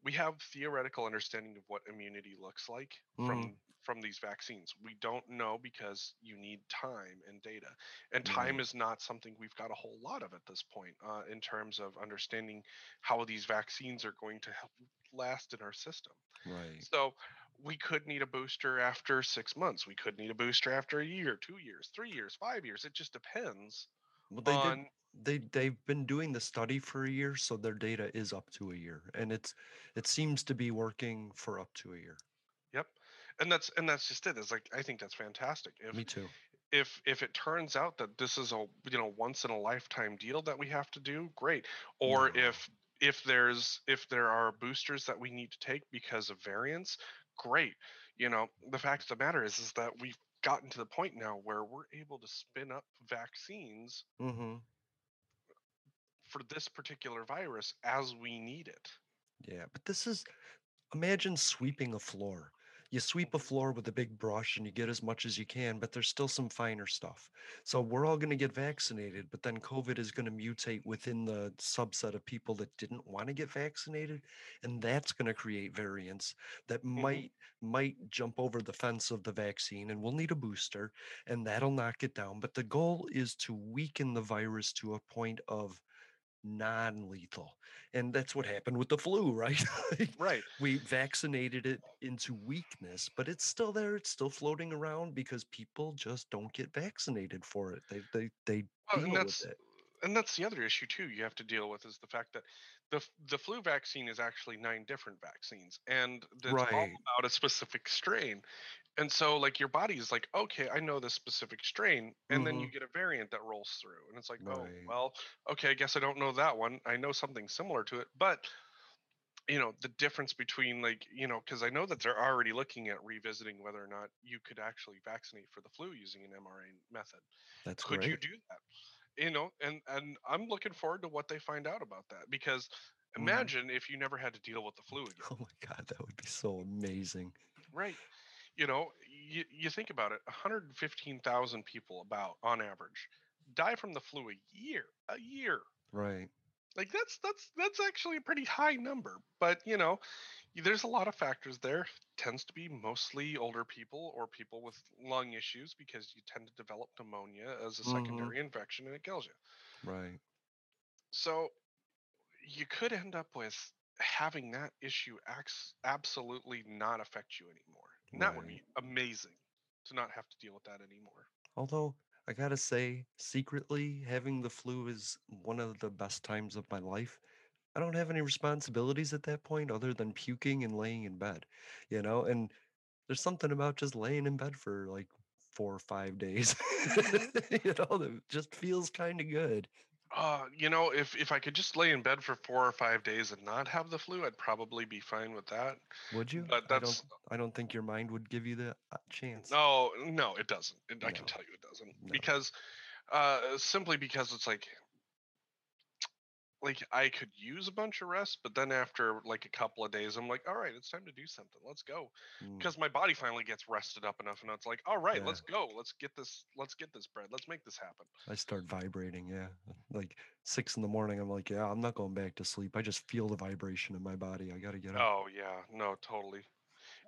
we have theoretical understanding of what immunity looks like from from these vaccines. We don't know because you need time and data. And time Right. is not something we've got a whole lot of at this point uh, in terms of understanding how these vaccines are going to help last in our system. Right. So we could need a booster after six months. We could need a booster after a year, two years, three years, five years. It just depends Well, they on did. They they've been doing the study for a year, so their data is up to a year, and it's it seems to be working for up to a year. And that's and that's just it. It's like I think that's fantastic. If Me too. if if it turns out that this is a you know once in a lifetime deal that we have to do, great. Or No. if if there's if there are boosters that we need to take because of variants, great. You know, the fact of the matter is is that we've gotten to the point now where we're able to spin up vaccines Mm-hmm. for this particular virus as we need it. Yeah, but this is imagine sweeping a floor. You sweep a floor with a big brush and you get as much as you can, but there's still some finer stuff. So we're all going to get vaccinated, but then COVID is going to mutate within the subset of people that didn't want to get vaccinated, and that's going to create variants that mm-hmm. might might jump over the fence of the vaccine and we'll need a booster and that'll knock it down. But the goal is to weaken the virus to a point of non-lethal and that's what happened with the flu right? (laughs) Right. we vaccinated it into weakness but it's still there it's still floating around because people just don't get vaccinated for it. They they they Well, deal and with it. and that's the other issue too you have to deal with is the fact that the the flu vaccine is actually nine different vaccines and it's all Right. about a specific strain and so like your body is like okay i know this specific strain and then you Mhm. get a variant that rolls through and it's like oh well okay i guess i don't know that one. I know something similar to it but you know the difference between like you know because i know that they're already looking at revisiting whether or not you could actually vaccinate for the flu using an mRNA method. That's could you do that you know and and i'm looking forward to what they find out about that because Mhm. imagine if you never had to deal with the flu again. Oh my god that would be so amazing. Right. You know you, you think about it 115000 people about on average die from the flu a year a year. Right like that's that's that's actually a pretty high number but you know there's a lot of factors there tends to be mostly older people or people with lung issues because you tend to develop pneumonia as a Mhm. secondary infection and it kills you right so you could end up with having that issue ax- absolutely not affect you anymore. And that would be amazing to not have to deal with that anymore. Although I gotta say, secretly having the flu is one of the best times of my life. I don't have any responsibilities at that point other than puking and laying in bed, you know? And there's something about just laying in bed for like four or five days, mm-hmm. (laughs) you know, that just feels kind of good. Uh, you know, if if I could just lay in bed for four or five days and not have the flu, I'd probably be fine with that. Would you? But I that's don't. I don't think your mind would give you the uh, chance. no, no, it doesn't. It, I can tell you it doesn't No. because, uh, simply because it's like, like I could use a bunch of rest, but then after like a couple of days, I'm like, all right, it's time to do something. Let's go. Mm, because my body finally gets rested up enough and it's like all right Yeah. let's go let's get this let's get this bread let's make this happen I start vibrating. Yeah, like six in the morning. I'm like, yeah, I'm not going back to sleep. I just feel the vibration in my body. I gotta get up. oh yeah no totally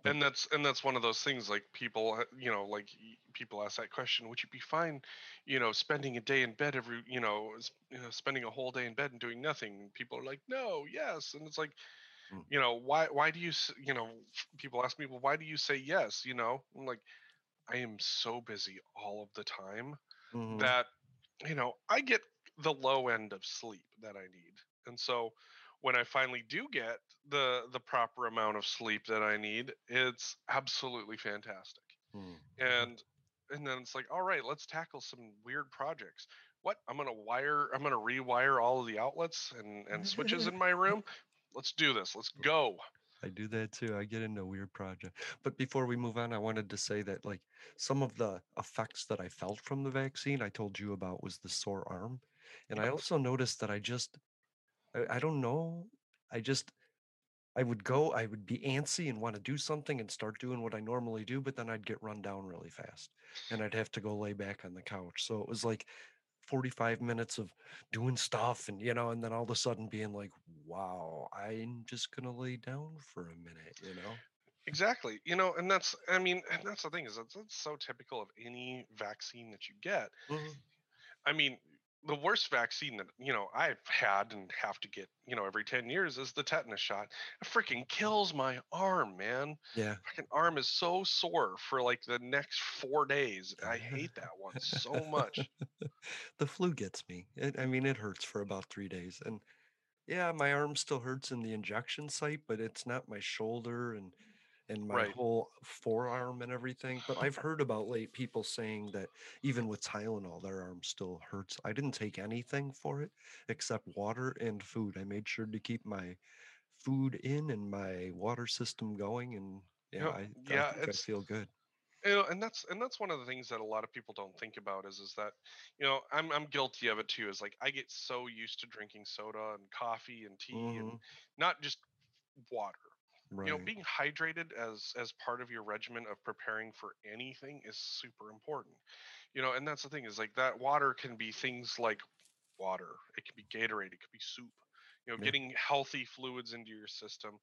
and that's and that's one of those things like people uh, you know like people ask that question would you be fine you know spending a day in bed every you know, you know spending a whole day in bed and doing nothing? And people are like no yes. And it's like Mm. you know why why do you you know people ask me well why do you say yes? You know? I'm like i am so busy all of the time Mhm. that you know I get the low end of sleep that I need, and so when I finally do get the the proper amount of sleep that I need, it's absolutely fantastic. Mm. And and then it's like, all right, let's tackle some weird projects. What I'm gonna wire, I'm gonna rewire all of the outlets and and switches in (laughs) my room. Let's do this. Let's go. I do that too. I get into weird project. But before we move on, I wanted to say that like some of the effects that I felt from the vaccine I told you about was the sore arm. And I also noticed that I just I, I don't know. I just I would go, I would be antsy and want to do something and start doing what I normally do, but then I'd get run down really fast and I'd have to go lay back on the couch. So it was like 45 minutes of doing stuff and you know, and then all of a sudden being like, wow, I'm just gonna lay down for a minute, you know? Exactly. You know, and that's I mean, and that's the thing is that's, that's so typical of any vaccine that you get. Mhm. I mean, the worst vaccine that you know I've had and have to get you know every ten years is the tetanus shot. It freaking mm. kills my arm, man. Yeah. Fucking arm is so sore for like the next four days. I (laughs) hate that one so much. the flu gets me. It, I mean, it hurts for about three days, and yeah, my arm still hurts in the injection site, but it's not my shoulder and and my Right. whole forearm and everything. But I've heard about late people saying that even with Tylenol, their arm still hurts. I didn't take anything for it except water and food. I made sure to keep my food in and my water system going, and yeah, know, I, I yeah, think I feel good. you know, and that's and that's one of the things that a lot of people don't think about is is that you know I'm I'm guilty of it too. Is like I get so used to drinking soda and coffee and tea and Mhm. not just water. Right. You know, being hydrated as as part of your regimen of preparing for anything is super important. You know, and that's the thing is like that water can be things like water. It can be Gatorade. It could be soup. You know, Yeah. getting healthy fluids into your system.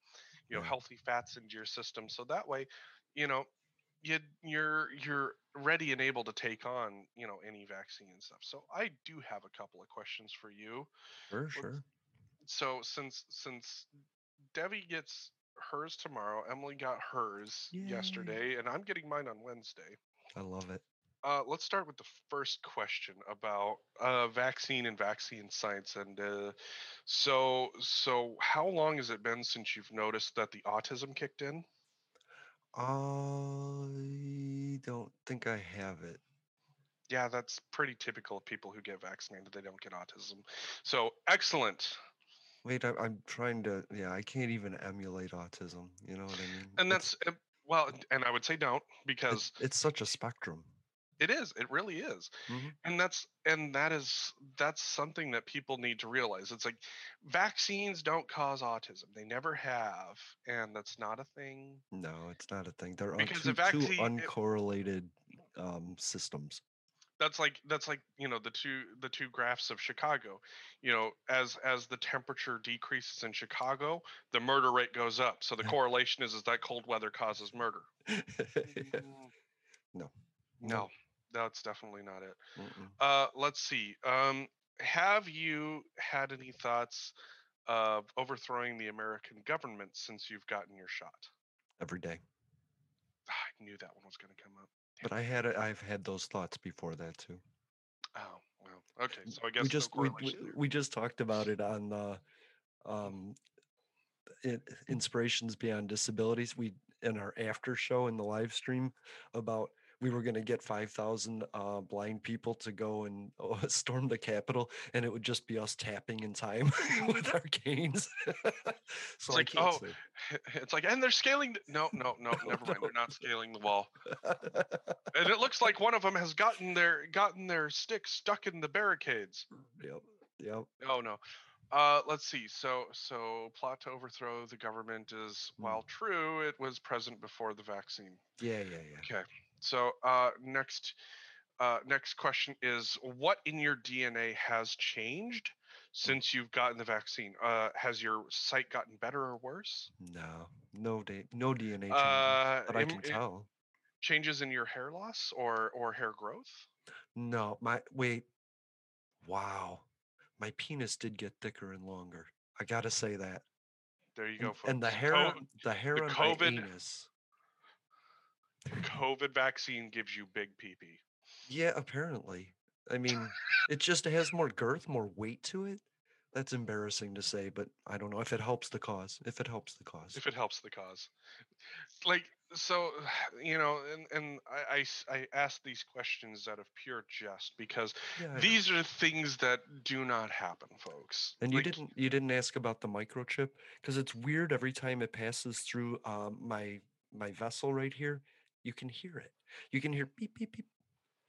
You know, Yeah. healthy fats into your system. So that way, you know, you you're you're ready and able to take on you know any vaccine and stuff. So I do have a couple of questions for you. Sure, sure. So since since Debbie gets hers tomorrow, Emily got hers Yay. yesterday, and I'm getting mine on Wednesday. I love it. Uh, let's start with the first question about uh, vaccine and vaccine science. And uh, so, so how long has it been since you've noticed that the autism kicked in? I don't think I have it. Yeah, that's pretty typical of people who get vaccinated. They don't get autism. So excellent. Wait, I, I'm trying to. Yeah, I can't even emulate autism. You know what I mean? And that's uh, well, and I would say don't because it's, it's such a spectrum. It is. It really is. Mhm. And that's and that is that's something that people need to realize. It's like vaccines don't cause autism. They never have, and that's not a thing. No, it's not a thing. They're Because two, the two vaccine- it- uncorrelated um, systems. That's like that's like, you know, the two the two graphs of Chicago. You know, as as the temperature decreases in Chicago, the murder rate goes up. So the (laughs) correlation is is that cold weather causes murder. (laughs) Yeah. No. No, that's definitely not it. Mm-mm. Uh, let's see. Um, have you had any thoughts of overthrowing the American government since you've gotten your shot? Every day. Ah, I knew that one was going to come up. But I had it. I've had those thoughts before that too. Oh, well. Okay, so I guess we just no we, we, we just talked about it on the um in, inspirations beyond disabilities we in our after show in the live stream about we were going to get 5000 uh blind people to go and (laughs) uh, storm the capitol and it would just be us tapping in time (laughs) with our canes (laughs) so like, oh, say. It's like, and they're scaling. The, no, no, no, never mind. They're not scaling the wall. And it looks like one of them has gotten their gotten their stick stuck in the barricades. yep yep Oh no. Uh, let's see. So, so plot to overthrow the government is, while true, it was present before the vaccine. yeah yeah yeah Okay. So, uh, next, uh, next question is, what in your DNA has changed since you've gotten the vaccine? Uh, has your sight gotten better or worse? no no da- no dna changes Uh, that i can tell changes in your hair loss or or hair growth? No, my wait. Wow. My penis did get thicker and longer. I gotta say that. There you go, folks. and the hair the hair the on COVID- my anus. COVID vaccine gives you big pee pee. Yeah, apparently. I mean, (laughs) it just has more girth, more weight to it. That's embarrassing to say, but I don't know if it helps the cause. If it helps the cause. if it helps the cause like so (sighs) you know and and I, I I ask these questions out of pure jest because Yeah, know. these are things that do not happen folks And you didn't you didn't ask about the microchip because it's weird every time it passes through um, my my vessel right here. You can hear it. You can hear beep beep beep,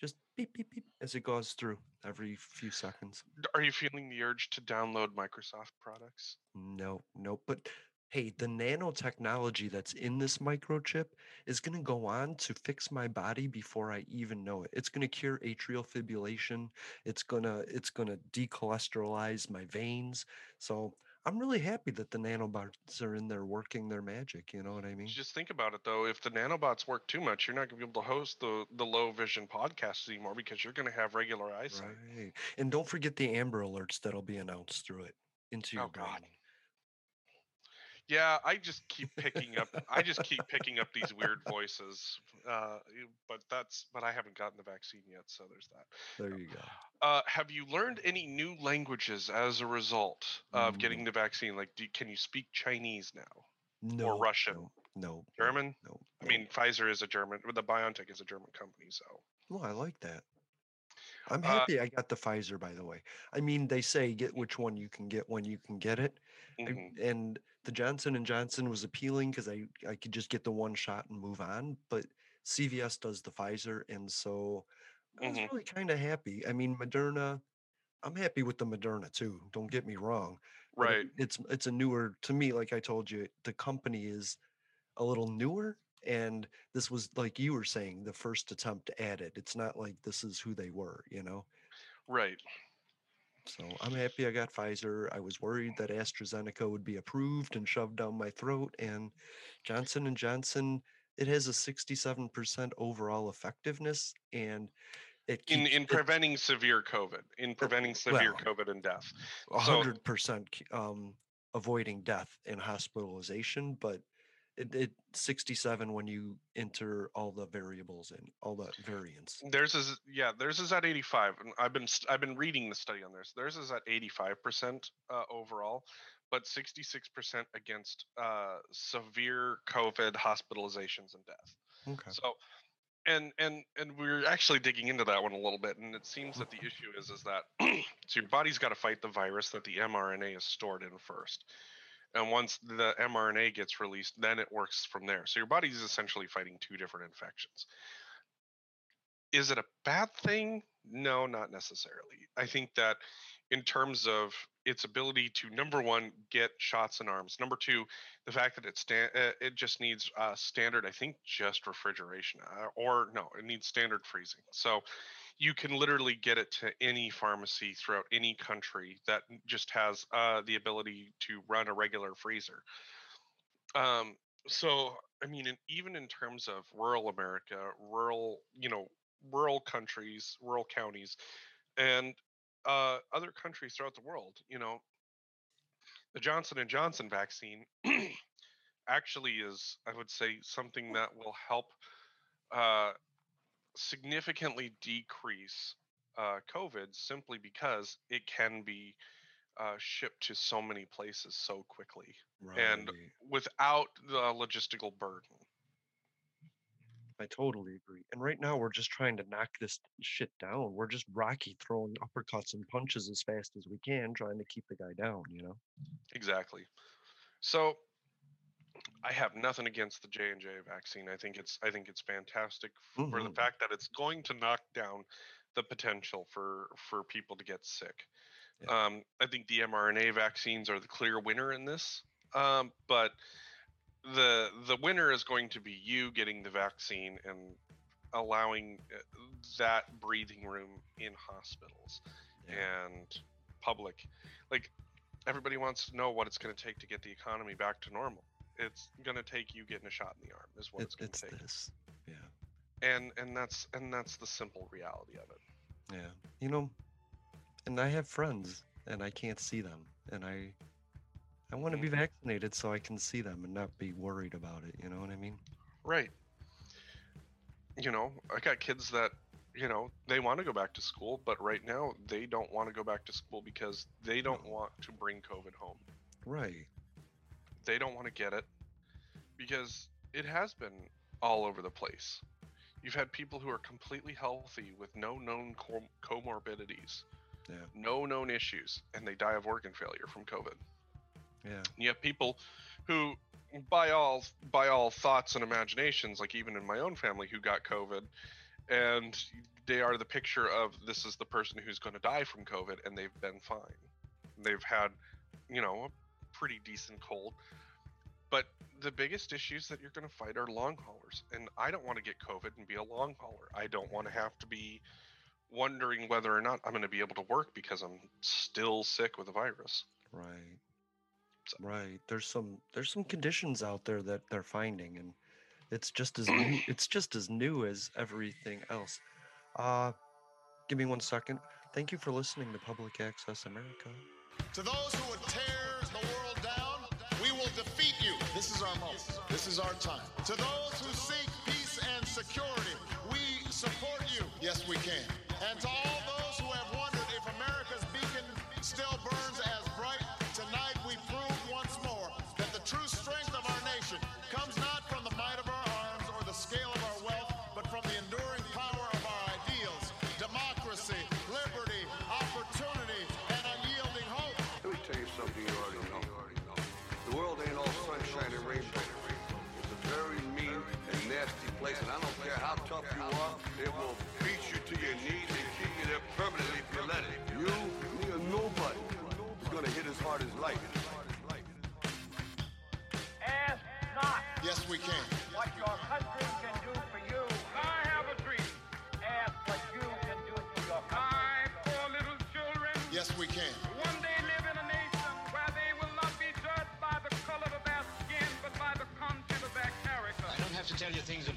just beep beep beep as it goes through every few seconds. are you feeling the urge to download microsoft products No, no, but hey, the nanotechnology that's in this microchip is going to go on to fix my body before I even know it. It's going to cure atrial fibrillation. It's going to it's going to decholesterolize my veins. So, I'm really happy that the nanobots are in there working their magic. You know what I mean? Just think about it though. If the nanobots work too much, you're not going to be able to host the the low vision podcast anymore because you're going to have regular eyesight. Right. And don't forget the Amber Alerts that'll be announced through it into your Oh, brain. God. Yeah, I just keep picking up. I just keep (laughs) picking up these weird voices. Uh, but that's. But I haven't gotten the vaccine yet, so there's that. There you go. Uh, have you learned any new languages as a result of Mm. getting the vaccine? Like, do, can you speak Chinese now No. or Russian, No. No. German? No. I mean, Pfizer is a German. With the BioNTech is a German company, so. Well, I like that. I'm Uh, happy I got the Pfizer, by the way. I mean, they say get which one you can get when you can get it, mhm. and the Johnson and Johnson was appealing because I I could just get the one shot and move on. But CVS does the Pfizer, and so I was Mhm. really kind of happy. I mean, Moderna, I'm happy with the Moderna too. Don't get me wrong. but it- Right. it's it's a newer to me. Like I told you, the company is a little newer, and this was like you were saying, the first attempt at it. It's not like this is who they were, you know. Right. So I'm happy I got Pfizer. I was worried that AstraZeneca would be approved and shoved down my throat, and Johnson and Johnson. It has a 67% overall effectiveness, and it In keeps in it- preventing severe COVID, in preventing severe well, COVID and death. So- hundred percent k- um avoiding death and hospitalization, but it, it 67 when you enter all the variables and all the variants. Theirs is yeah, theirs is at 85. And I've been I've been reading the study on theirs. Theirs is at 85% uh, overall, but 66% against uh, severe COVID hospitalizations and death. Okay. So and and and we're actually digging into that one a little bit and it seems that the issue is is that (clears throat) so your body's got to fight the virus that the mRNA is stored in first. And once the mRNA gets released, then it works from there. So your body's essentially fighting two different infections. Is it a bad thing? No, not necessarily. I think that in terms of its ability to number one get shots in arms, number two, the fact that it sta- uh, it just needs uh, standard, I think, just refrigeration, uh, or no, it needs standard freezing. So you can literally get it to any pharmacy throughout any country that just has uh, the ability to run a regular freezer. Um, so I mean, in, even in terms of rural America, rural, you know, rural countries, rural counties, and uh, other countries throughout the world, you know, the Johnson and Johnson vaccine (clears throat) actually is, I would say, something that will help uh, significantly decrease uh, COVID simply because it can be uh, shipped to so many places so quickly and without the logistical burden. I totally agree. And right now we're just trying to knock this shit down. We're just Rocky throwing uppercuts and punches as fast as we can, trying to keep the guy down, you know? Exactly. So I have nothing against the J and J vaccine. I think it's I think it's fantastic for the Mhm. fact that it's going to knock down the potential for for people to get sick. Yeah. Um, I think the mRNA vaccines are the clear winner in this. Um, but the the winner is going to be you getting the vaccine and allowing uh, that breathing room in hospitals Yeah. and public like everybody wants to know what it's going to take to get the economy back to normal it's going to take you getting a shot in the arm is what It, it's going it's to take this. Yeah. and and that's and that's the simple reality of it Yeah. You know, and I have friends and I can't see them. And I I want to be mm-hmm. vaccinated so I can see them and not be worried about it. You know what I mean? right you know i got kids that you know they want to go back to school but right now they don't want to go back to school because they don't No. want to bring covid home Right. They don't want to get it because it has been all over the place. You've had people who are completely healthy with no known com- comorbidities, Yeah. no known issues, and they die of organ failure from COVID. Yeah. And you have people who, by all by all thoughts and imaginations, like even in my own family, who got COVID, and they are the picture of this is the person who's going to die from COVID, and they've been fine. They've had, you know, a pretty decent cold. But the biggest issues that you're going to fight are long haulers, and I don't want to get COVID and be a long hauler. I don't want to have to be wondering whether or not I'm going to be able to work because I'm still sick with the virus. Right. So. Right. There's some there's some conditions out there that they're finding, and it's just as (clears throat) new, it's just as new as everything else. Uh, give me one second. Thank you for listening to Public Access America. To those who would tear the world is our moment. This is our time. To those who seek peace and security, we support you. Yes, we can. And to all those who have wondered if America's beacon still burns place, and I don't care how tough you are, it will beat you to your knees and keep you there permanently if you let it. You, me, or nobody is gonna hit as hard as life. Ask not Yes, we can. what your country can do for you. I have a dream. Ask what you can do for your country. I, poor little children, Yes, we can. one day live in a nation where they will not be judged by the color of their skin, but by the content of their character. I don't have to tell you things are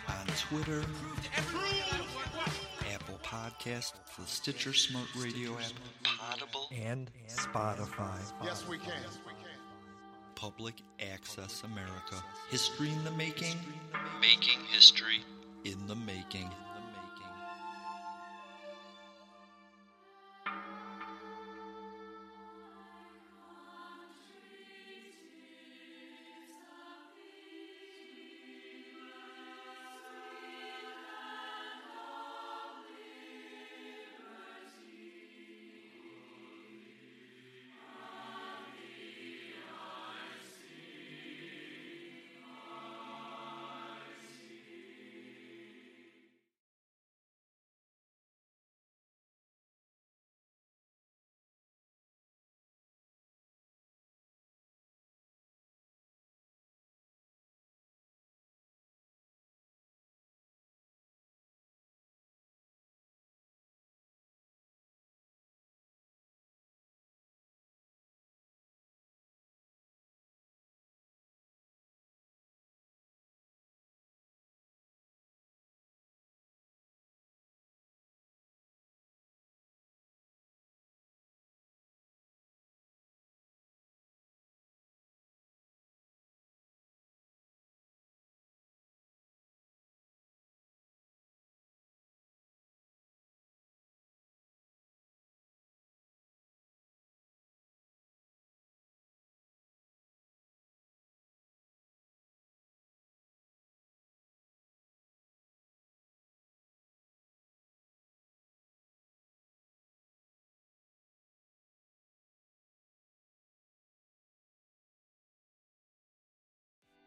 On Twitter, Apple Podcast, the Stitcher Smart Radio app, Potable, and Spotify. Yes, we can. Public Access America. History in the making. Making history in the making.